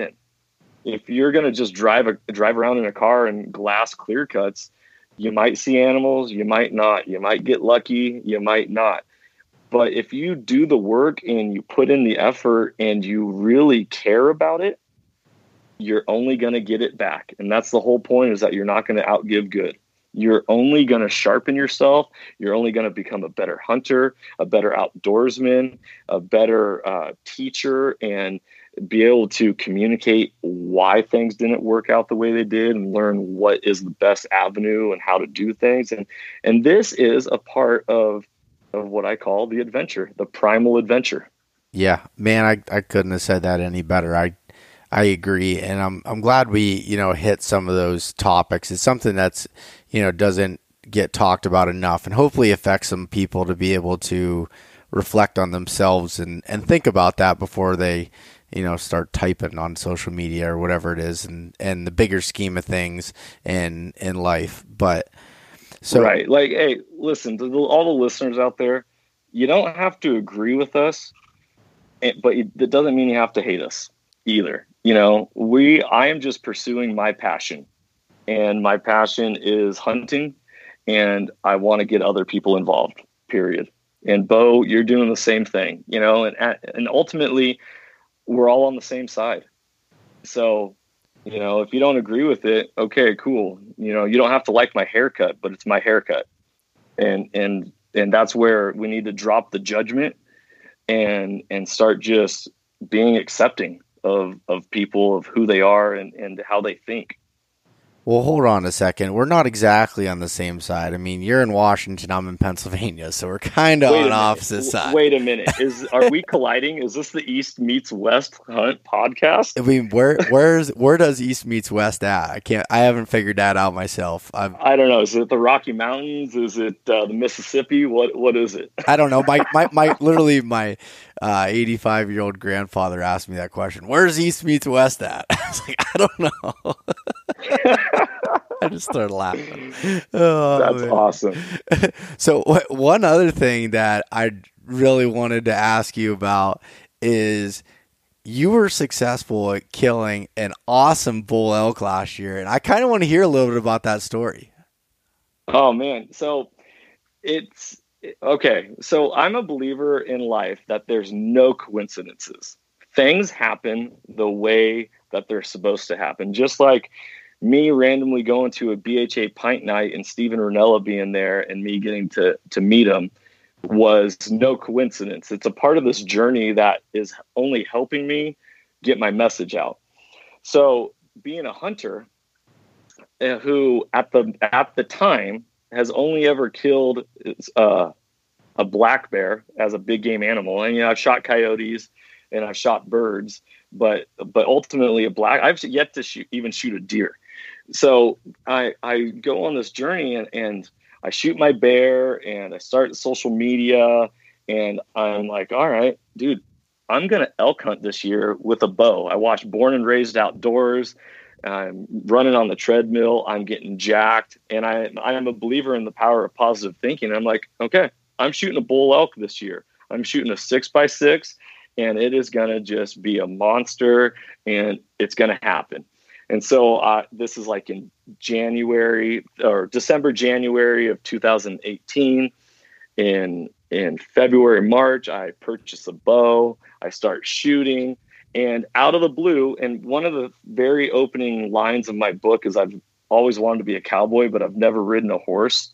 if you're going to just drive a drive around in a car and glass clear cuts, you might see animals, you might not. You might get lucky, you might not. But if you do the work and you put in the effort and you really care about it, you're only going to get it back. And that's the whole point is that you're not going to outgive good. You're only going to sharpen yourself. You're only going to become a better hunter, a better outdoorsman, a better uh, teacher, and be able to communicate why things didn't work out the way they did and learn what is the best avenue and how to do things. And and this is a part of of what I call the adventure the primal adventure. Yeah. Man I, I couldn't have said that any better. I I agree and I'm I'm glad we you know hit some of those topics. It's something that's you know doesn't get talked about enough and hopefully affects some people to be able to reflect on themselves and and think about that before they you know start typing on social media or whatever it is and and the bigger scheme of things in in life but so right like hey listen to the, all the listeners out there you don't have to agree with us but it doesn't mean you have to hate us either you know we i am just pursuing my passion and my passion is hunting and i want to get other people involved period and bo you're doing the same thing you know and and ultimately we're all on the same side. So, you know, if you don't agree with it, okay, cool. You know, you don't have to like my haircut, but it's my haircut. And and and that's where we need to drop the judgment and and start just being accepting of of people of who they are and and how they think well, hold on a second. We're not exactly on the same side. I mean, you're in Washington, I'm in Pennsylvania, so we're kind of on opposite sides. Wait a minute. Is are we colliding? Is this the East meets West hunt podcast? I mean, where where's where does East meets West at? I can't. I haven't figured that out myself. I've, I do not know. Is it the Rocky Mountains? Is it uh, the Mississippi? What what is it? I don't know. My my, my literally my 85 uh, year old grandfather asked me that question. Where's East meets West at? <laughs> I was like, I don't know. <laughs> I just started laughing. Oh, That's man. awesome. <laughs> so, one other thing that I really wanted to ask you about is you were successful at killing an awesome bull elk last year, and I kind of want to hear a little bit about that story. Oh man, so it's okay. So I'm a believer in life that there's no coincidences. Things happen the way that they're supposed to happen. Just like me randomly going to a BHA pint night and Steven Rinella being there and me getting to to meet him was no coincidence. It's a part of this journey that is only helping me get my message out. So, being a hunter uh, who at the at the time has only ever killed uh, a black bear as a big game animal, and you know I've shot coyotes and I've shot birds, but but ultimately a black I've yet to shoot, even shoot a deer so I I go on this journey and, and I shoot my bear and I start social media and I'm like, all right, dude, I'm gonna elk hunt this year with a bow. I watched Born and Raised Outdoors. I'm running on the treadmill. I'm getting jacked, and I I am a believer in the power of positive thinking. I'm like, okay, I'm shooting a bull elk this year. I'm shooting a six by six, and it is gonna just be a monster, and it's gonna happen. And so uh, this is like in January or December, January of 2018. In in February, March, I purchase a bow. I start shooting, and out of the blue, and one of the very opening lines of my book is I've always wanted to be a cowboy, but I've never ridden a horse.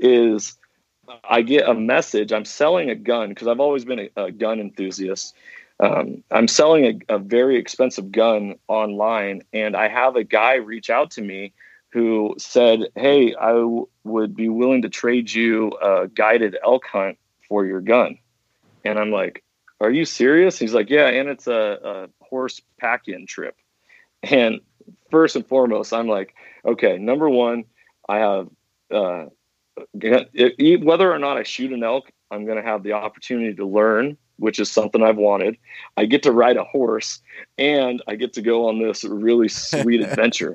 Is I get a message. I'm selling a gun because I've always been a, a gun enthusiast um, I'm selling a, a, very expensive gun online, and I have a guy reach out to me who said, "Hey, I w- would be willing to trade you a guided elk hunt for your gun." And I'm like, "Are you serious?" He's like, "Yeah, and it's a, a horse pack-in trip." And first and foremost, I'm like, "Okay, number one, I have." Uh, whether or not I shoot an elk, I'm going to have the opportunity to learn which is something I've wanted. I get to ride a horse and I get to go on this really sweet <laughs> adventure.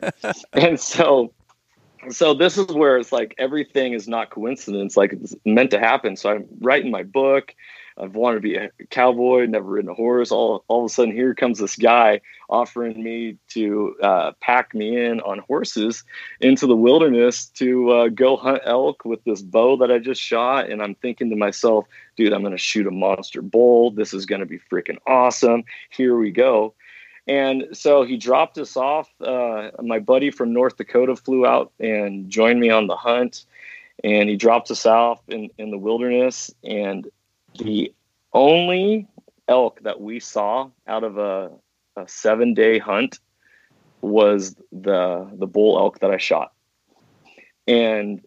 and so so this is where it's like everything is not coincidence like it's meant to happen so i'm writing my book I've wanted to be a cowboy, never ridden a horse. All, all of a sudden, here comes this guy offering me to uh, pack me in on horses into the wilderness to uh, go hunt elk with this bow that I just shot. And I'm thinking to myself, dude, I'm going to shoot a monster bull. This is going to be freaking awesome. Here we go. And so he dropped us off. Uh, my buddy from North Dakota flew out and joined me on the hunt. And he dropped us off in, in the wilderness. And the only elk that we saw out of a, a seven day hunt was the the bull elk that I shot. And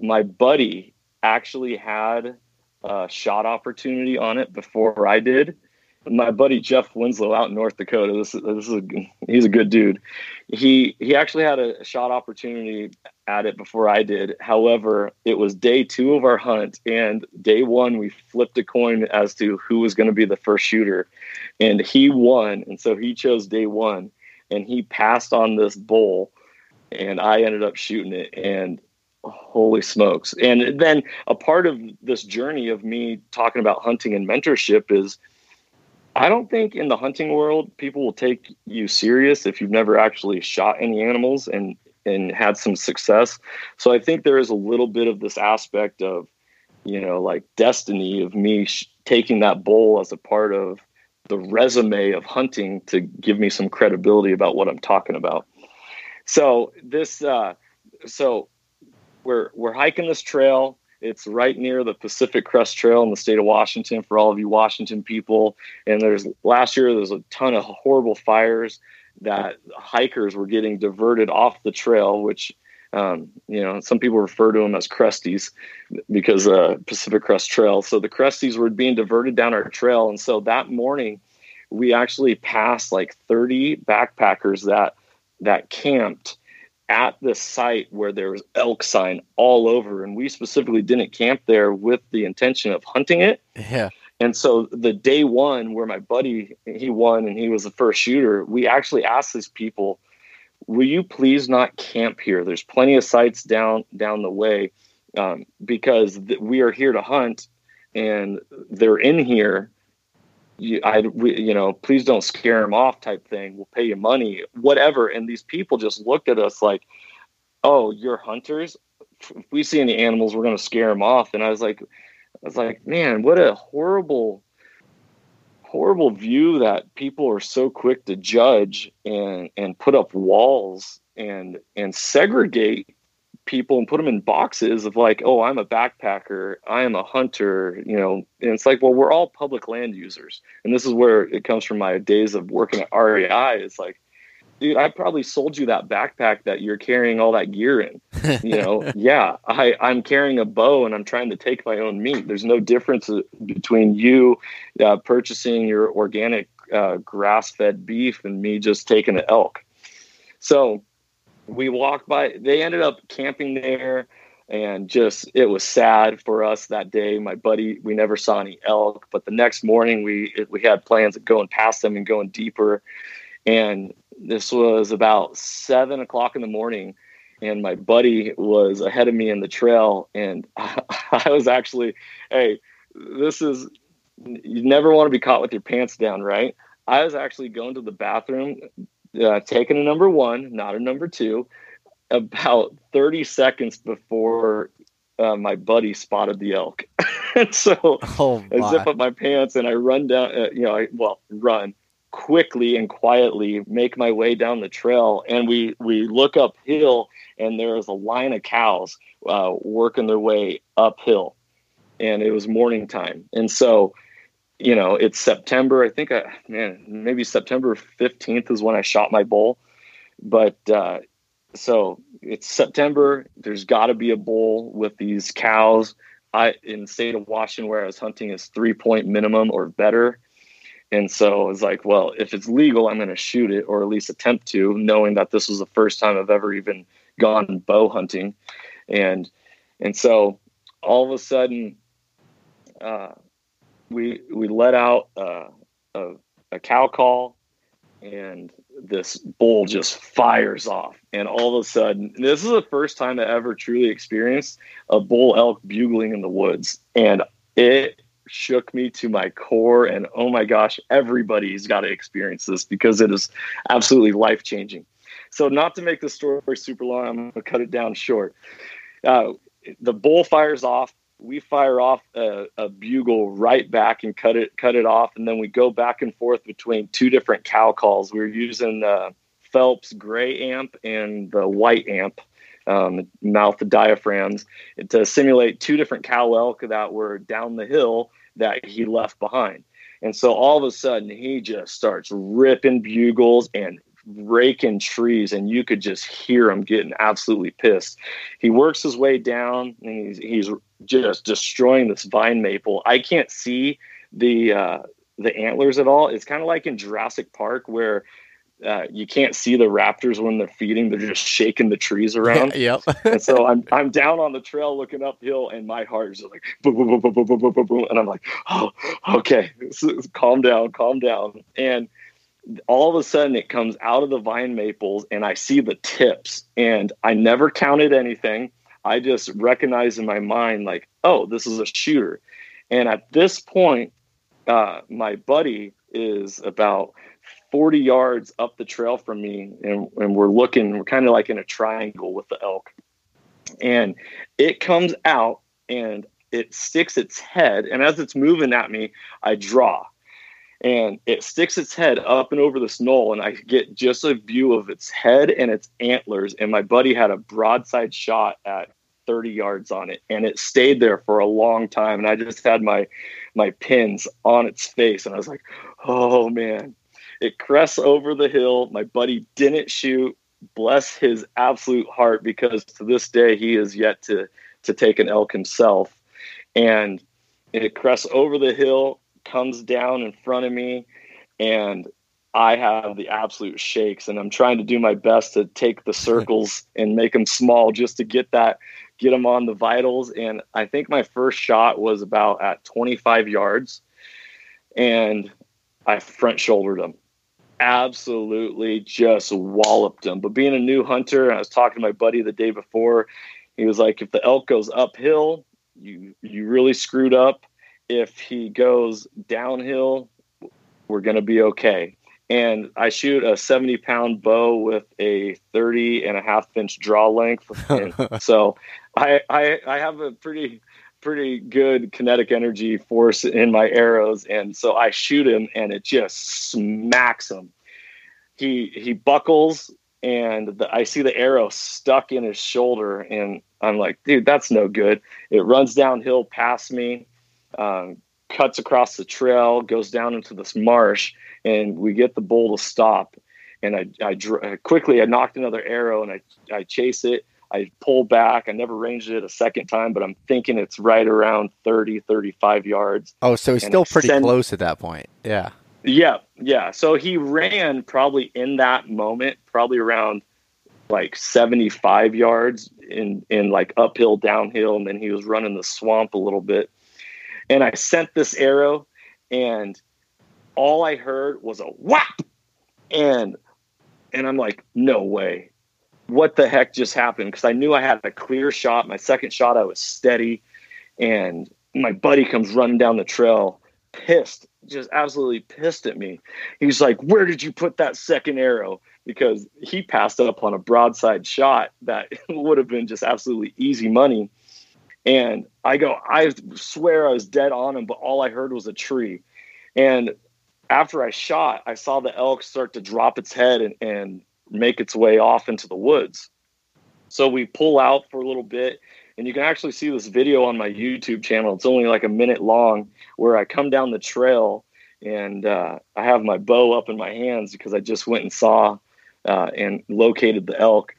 my buddy actually had a shot opportunity on it before I did my buddy Jeff Winslow out in North Dakota. This is this is a, he's a good dude. He he actually had a shot opportunity at it before I did. However, it was day two of our hunt, and day one we flipped a coin as to who was going to be the first shooter, and he won, and so he chose day one, and he passed on this bull, and I ended up shooting it, and holy smokes! And then a part of this journey of me talking about hunting and mentorship is I don't think in the hunting world people will take you serious if you've never actually shot any animals and and had some success. So I think there is a little bit of this aspect of you know like destiny of me sh- taking that bull as a part of the resume of hunting to give me some credibility about what I'm talking about. So this uh so we're we're hiking this trail it's right near the Pacific Crest Trail in the state of Washington for all of you Washington people. And there's last year there's a ton of horrible fires that hikers were getting diverted off the trail, which um, you know some people refer to them as cresties because uh, Pacific Crest Trail. So the cresties were being diverted down our trail, and so that morning we actually passed like 30 backpackers that that camped at the site where there was elk sign all over. And we specifically didn't camp there with the intention of hunting it. Yeah and so the day one where my buddy he won and he was the first shooter we actually asked these people will you please not camp here there's plenty of sites down down the way um, because th- we are here to hunt and they're in here you, I, we, you know, please don't scare them off type thing. We'll pay you money, whatever. And these people just looked at us like, oh, you're hunters. If we see any animals, we're going to scare them off. And I was like, I was like, man, what a horrible, horrible view that people are so quick to judge and, and put up walls and, and segregate people and put them in boxes of like, oh, I'm a backpacker, I am a hunter, you know. And it's like, well, we're all public land users, and this is where it comes from my days of working at REI. It's like, dude, I probably sold you that backpack that you're carrying all that gear in. You know, <laughs> yeah, I I'm carrying a bow and I'm trying to take my own meat. There's no difference uh, between you uh, purchasing your organic uh, grass-fed beef and me just taking an elk. So we walked by they ended up camping there and just it was sad for us that day my buddy we never saw any elk but the next morning we we had plans of going past them and going deeper and this was about seven o'clock in the morning and my buddy was ahead of me in the trail and I, <laughs> I was actually hey this is you never want to be caught with your pants down right? I was actually going to the bathroom uh, taking a number one, not a number two, about 30 seconds before uh, my buddy spotted the elk. <laughs> and so oh, I zip up my pants and I run down, uh, you know, I, well, run quickly and quietly, make my way down the trail. And we, we look uphill and there is a line of cows uh, working their way uphill. And it was morning time. And so you know, it's September. I think, I, man, maybe September 15th is when I shot my bull. But uh, so it's September. There's got to be a bull with these cows. I in the state of Washington where I was hunting is three point minimum or better. And so it's like, well, if it's legal, I'm going to shoot it or at least attempt to, knowing that this was the first time I've ever even gone bow hunting. And and so all of a sudden, uh, we we let out uh, a, a cow call, and this bull just fires off. And all of a sudden, this is the first time I ever truly experienced a bull elk bugling in the woods, and it shook me to my core. And oh my gosh, everybody's got to experience this because it is absolutely life changing. So, not to make the story super long, I'm going to cut it down short. Uh, the bull fires off. We fire off a, a, bugle right back and cut it cut it off, and then we go back and forth between two different cow calls. We are using the Phelps gray amp and the white amp, um, mouth diaphragms, to simulate two different cow elk that were down the hill that he left behind. And so all of a sudden, he just starts ripping bugles and raking trees and you could just hear him getting absolutely pissed. He works his way down and he's, he's just destroying this vine maple. I can't see the uh, the antlers at all. It's kind of like in Jurassic Park where uh, you can't see the raptors when they're feeding; they're just shaking the trees around. yep. and so <laughs> I'm I'm down on the trail looking uphill, and my heart is like boom, boom, boom, boom, boom, boom, boom, boom, and I'm like, oh, okay, calm down, calm down, and all of a sudden it comes out of the vine maples and I see the tips and I never counted anything. I just recognize in my mind like, oh, this is a shooter. And at this point, uh, my buddy is about 40 yards up the trail from me and, and we're looking, we're kind of like in a triangle with the elk. And it comes out and it sticks its head. And as it's moving at me, I draw and it sticks its head up and over this knoll and i get just a view of its head and its antlers and my buddy had a broadside shot at 30 yards on it and it stayed there for a long time and i just had my my pins on its face and i was like oh man it crests over the hill. My buddy didn't shoot. Bless his absolute heart because to this day he is yet to to take an elk himself. And it crests over the hill comes down in front of me and I have the absolute shakes. And I'm trying to do my best to take the <laughs> circles and make them small just to get that get them on the vitals. And I think my first shot was about at 25 yards and I front shouldered him absolutely just walloped him but being a new hunter I was talking to my buddy the day before he was like if the elk goes uphill you you really screwed up if he goes downhill, we're going to be okay. And I shoot a 70 pound bow with a 30 and a half inch draw length. <laughs> so I, I, I have a pretty, pretty good kinetic energy force in my arrows. And so I shoot him and it just smacks him. He, he buckles and the, I see the arrow stuck in his shoulder. And I'm like, dude, that's no good. It runs downhill past me um, cuts across the trail, goes down into this marsh, and we get the bull to stop. And I, I dr- quickly I knocked another arrow and I, I chase it. I pull back. I never ranged it a second time, but I'm thinking it's right around 30, 35 yards. Oh, so he's still pretty send- close at that point. Yeah. Yeah. Yeah. So he ran probably in that moment, probably around like 75 yards in, in like uphill, downhill. And then he was running the swamp a little bit and I sent this arrow, and all I heard was a whap, and and I'm like, no way, what the heck just happened? Because I knew I had a clear shot. My second shot, I was steady, and my buddy comes running down the trail, pissed, just absolutely pissed at me. He's like, "Where did you put that second arrow?" Because he passed up on a broadside shot that <laughs> would have been just absolutely easy money and I go, I swear I was dead on him, but all I heard was a tree. And after I shot, I saw the elk start to drop its head and, and make its way off into the woods. So we pull out for a little bit, and you can actually see this video on my YouTube channel. It's only like a minute long where I come down the trail and uh, I have my bow up in my hands because I just went and saw uh, and located the elk.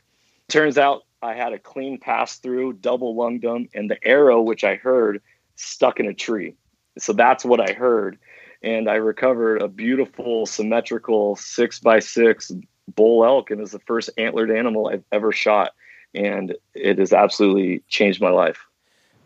Turns out I had a clean pass through, double lunged them, and the arrow, which I heard, stuck in a tree. So that's what I heard. And I recovered a beautiful, symmetrical six by six bull elk, and it's the first antlered animal I've ever shot. And it has absolutely changed my life.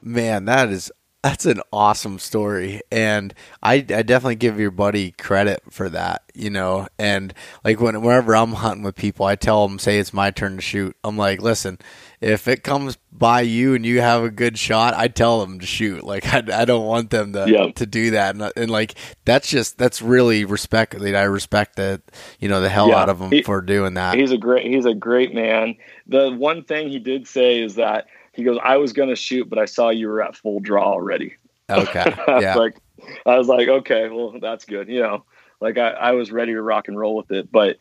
Man, that is That's an awesome story, and I, I definitely give your buddy credit for that. You know, and like when whenever I'm hunting with people, I tell them, say it's my turn to shoot. I'm like, listen, if it comes by you and you have a good shot, I tell them to shoot. <laughs> Like I, I don't want them to Yeah. to do that, and, and like that's just that's really respect. I respect the you know the hell Yeah. out of them He- for doing that. He's a great he's a great man. The one thing he did say is that he goes, I was gonna shoot, but I saw you were at full draw already. Okay, <laughs> I was yeah, like I was like, okay, well that's good. You know, like I, I was ready to rock and roll with it. But,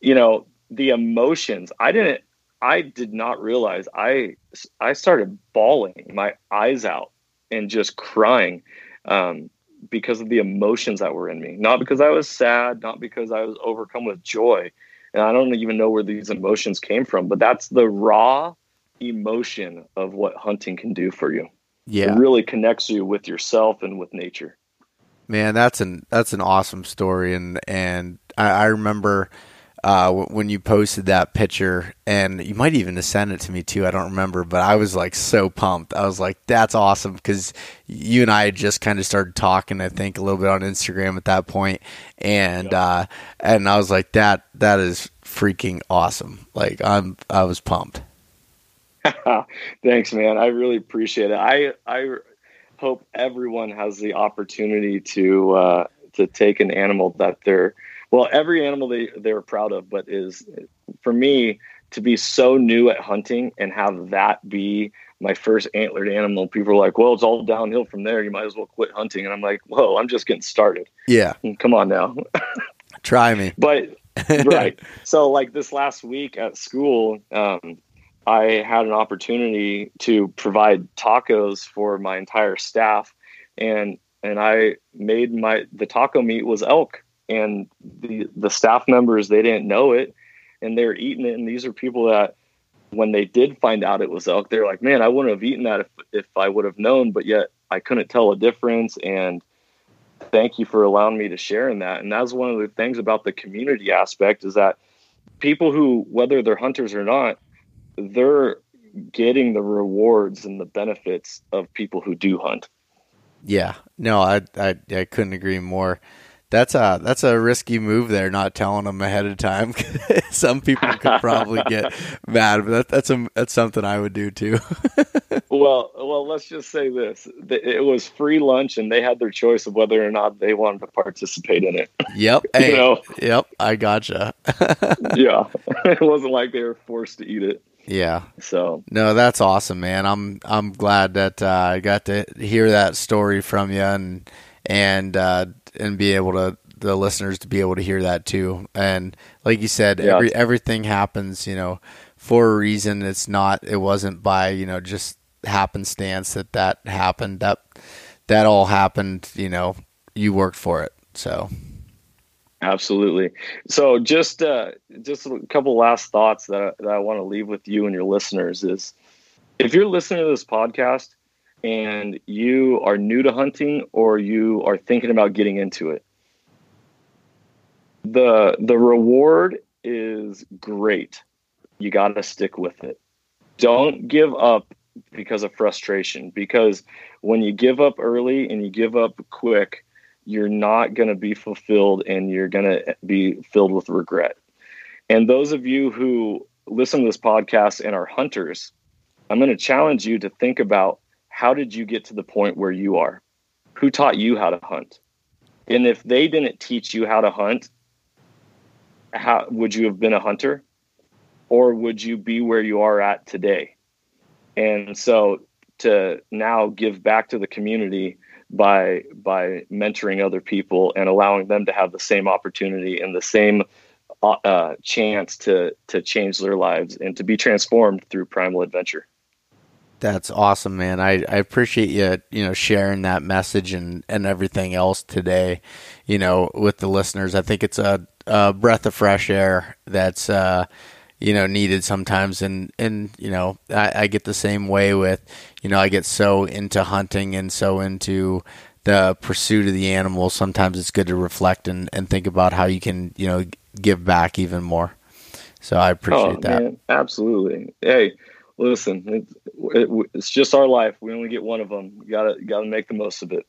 you know, the emotions, I didn't I did not realize I I started bawling my eyes out and just crying um, because of the emotions that were in me. Not because I was sad, not because I was overcome with joy. And I don't even know where these emotions came from, but that's the raw emotion of what hunting can do for you. yeah. It really connects you with yourself and with nature. Man, that's an that's an awesome story, and and I, I remember uh, w- when you posted that picture, and you might even have sent it to me too. I don't remember, but I was like so pumped. I was like, "That's awesome!" Because you and I had just kind of started talking. I think a little bit on Instagram at that point, and uh, and I was like, "That that is freaking awesome!" Like I'm I was pumped. <laughs> Thanks, man. I really appreciate it. I I hope everyone has the opportunity to uh, to take an animal that they're well, every animal they they're proud of, but is for me to be so new at hunting and have that be my first antlered animal. People are like, "Well, it's all downhill from there. You might as well quit hunting." And I'm like, "Whoa, I'm just getting started. Yeah, Come on now." try me. <laughs> but <laughs> right. So like this last week at school, um, I had an opportunity to provide tacos for my entire staff, and and I made my the taco meat was elk, and the the staff members they didn't know it, and they were eating it, and these are people that when they did find out it was elk, they're like, man, I wouldn't have eaten that if if I would have known, but yet I couldn't tell a difference, and thank you for allowing me to share in that. And that's one of the things about the community aspect is that people who, whether they're hunters or not, they're getting the rewards and the benefits of people who do hunt. Yeah, no, I, I I couldn't agree more. That's a that's a risky move there, not telling them ahead of time. <laughs> Some people could probably get <laughs> mad, but that, that's a that's something I would do too. <laughs> Well, well, let's just say this: it was free lunch, and they had their choice of whether or not they wanted to participate in it. yep, You hey, know? yep, I gotcha. yeah, it wasn't like they were forced to eat it. Yeah, So, no, that's awesome, man. I'm I'm glad that uh, I got to hear that story from you and and uh, and be able to the listeners to be able to hear that too. And like you said, Yeah. every everything happens, you know, for a reason. It's not. It wasn't by you know just happenstance that that happened. That that all happened. You know, you worked for it. So Absolutely. So just uh, just a couple last thoughts that I, that I want to leave with you and your listeners is if you're listening to this podcast and you are new to hunting or you are thinking about getting into it, the the reward is great. You got to stick with it. Don't give up because of frustration because when you give up early and you give up quick, you're not going to be fulfilled and you're going to be filled with regret. And those of you who listen to this podcast and are hunters, I'm going to challenge you to think about how did you get to the point where you are? Who taught you how to hunt? And if they didn't teach you how to hunt, how would you have been a hunter? Or would you be where you are at today? And so to now give back to the community by by mentoring other people and allowing them to have the same opportunity and the same uh, uh, chance to to change their lives and to be transformed through primal adventure. That's awesome, man. I, I appreciate you, you know, sharing that message and, and everything else today, you know, with the listeners. I think it's a, a breath of fresh air that's, uh, you know, needed sometimes. And, and, you know, I, I get the same way with, you know, I get so into hunting and so into the pursuit of the animal. Sometimes it's good to reflect and, and think about how you can, you know, give back even more. So I appreciate oh, that. Oh, Man, absolutely. Hey, listen, it, it, it's just our life. We only get one of them. You gotta gotta make the most of it.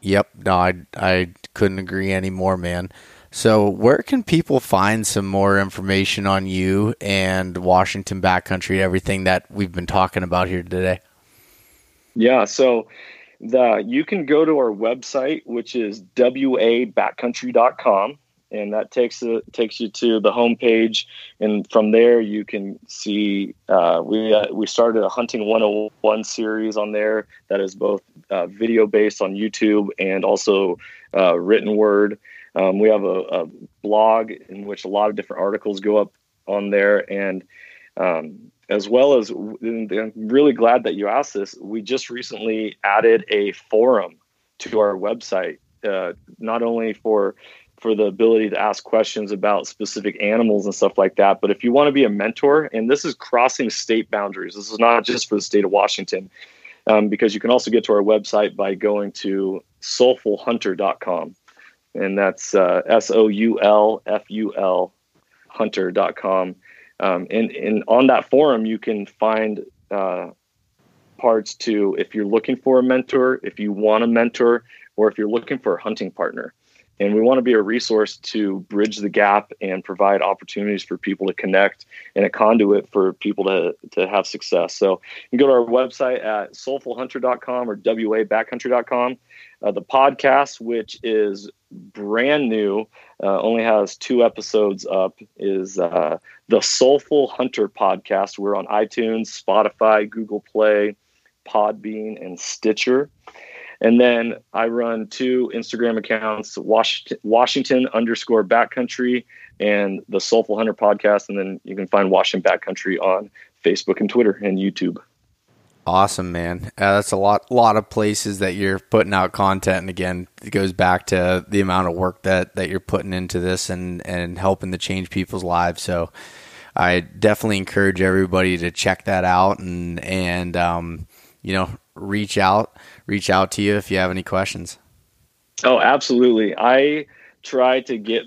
Yep. No, I I couldn't agree anymore, man. So, where can people find some more information on you and Washington backcountry, everything that we've been talking about here today? Yeah, so the you can go to our website, which is wabackcountry.com, and that takes it takes you to the homepage, and from there you can see uh, we uh, we started a hunting 101 series on there that is both uh, video based on YouTube and also uh, written word. Um, we have a, a, blog in which a lot of different articles go up on there, and um, as well as I'm really glad that you asked this. We just recently added a forum to our website, uh, not only for for the ability to ask questions about specific animals and stuff like that. But if you want to be a mentor, and this is crossing state boundaries, this is not just for the state of Washington, um, because you can also get to our website by going to soulfulhunter.com and that's uh, S O U L F U L hunter.com. Um, and, and on that forum, you can find uh, parts to if you're looking for a mentor, if you want a mentor, or if you're looking for a hunting partner. And we want to be a resource to bridge the gap and provide opportunities for people to connect and a conduit for people to, to have success. So you can go to our website at soulfulhunter.com or wabackcountry.com. Uh, the podcast, which is brand new, uh, only has two episodes up, is uh, the Soulful Hunter podcast. We're on iTunes, Spotify, Google Play, Podbean, and Stitcher. And then I run two Instagram accounts, Washington, Washington underscore backcountry and the Soulful Hunter podcast. And then you can find Washington Backcountry on Facebook and Twitter and YouTube. Awesome, man. Uh, that's a lot, lot of places that you're putting out content, and again, it goes back to the amount of work that that you're putting into this and and helping to change people's lives. So, I definitely encourage everybody to check that out and and um, you know reach out reach out to you if you have any questions. Oh, absolutely. I try to get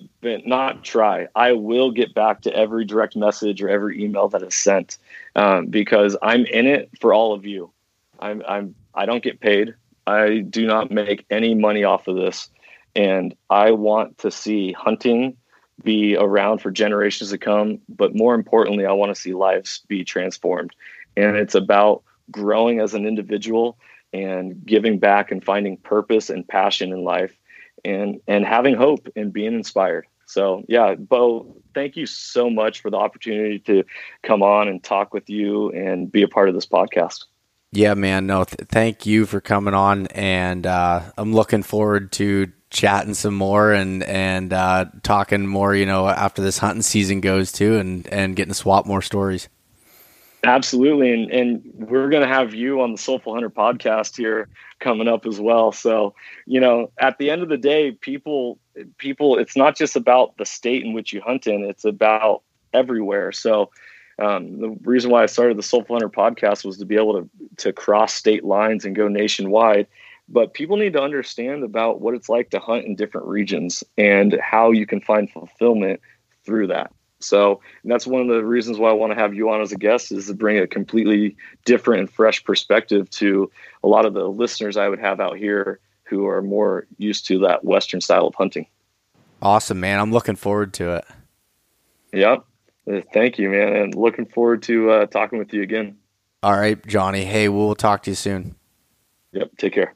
not try i will get back to every direct message or every email that is sent um, because i'm in it for all of you. I'm i'm i don't get paid. I do not make any money off of this. And i want to see hunting be around for generations to come but more importantly i want to see lives be transformed. And it's about growing as an individual and giving back and finding purpose and passion in life and and having hope and being inspired. So yeah, Bo, thank you so much for the opportunity to come on and talk with you and be a part of this podcast. Yeah, man. No, th- thank you for coming on, and uh, I'm looking forward to chatting some more and and uh, talking more. You know, after this hunting season goes too, and and getting to swap more stories. Absolutely, and and we're going to have you on the Soulful Hunter podcast here coming up as well. So, you know, at the end of the day, people people it's not just about the state in which you hunt in; it's about everywhere. So, um, the reason why I started the Soulful Hunter podcast was to be able to to cross state lines and go nationwide. But people need to understand about what it's like to hunt in different regions and how you can find fulfillment through that. So that's one of the reasons why I want to have you on as a guest is to bring a completely different and fresh perspective to a lot of the listeners I would have out here who are more used to that Western style of hunting. Awesome, man. I'm looking forward to it. Yep. Uh, thank you, man. And looking forward to uh, talking with you again. All right, Johnny. Hey, we'll talk to you soon. Yep. Take care.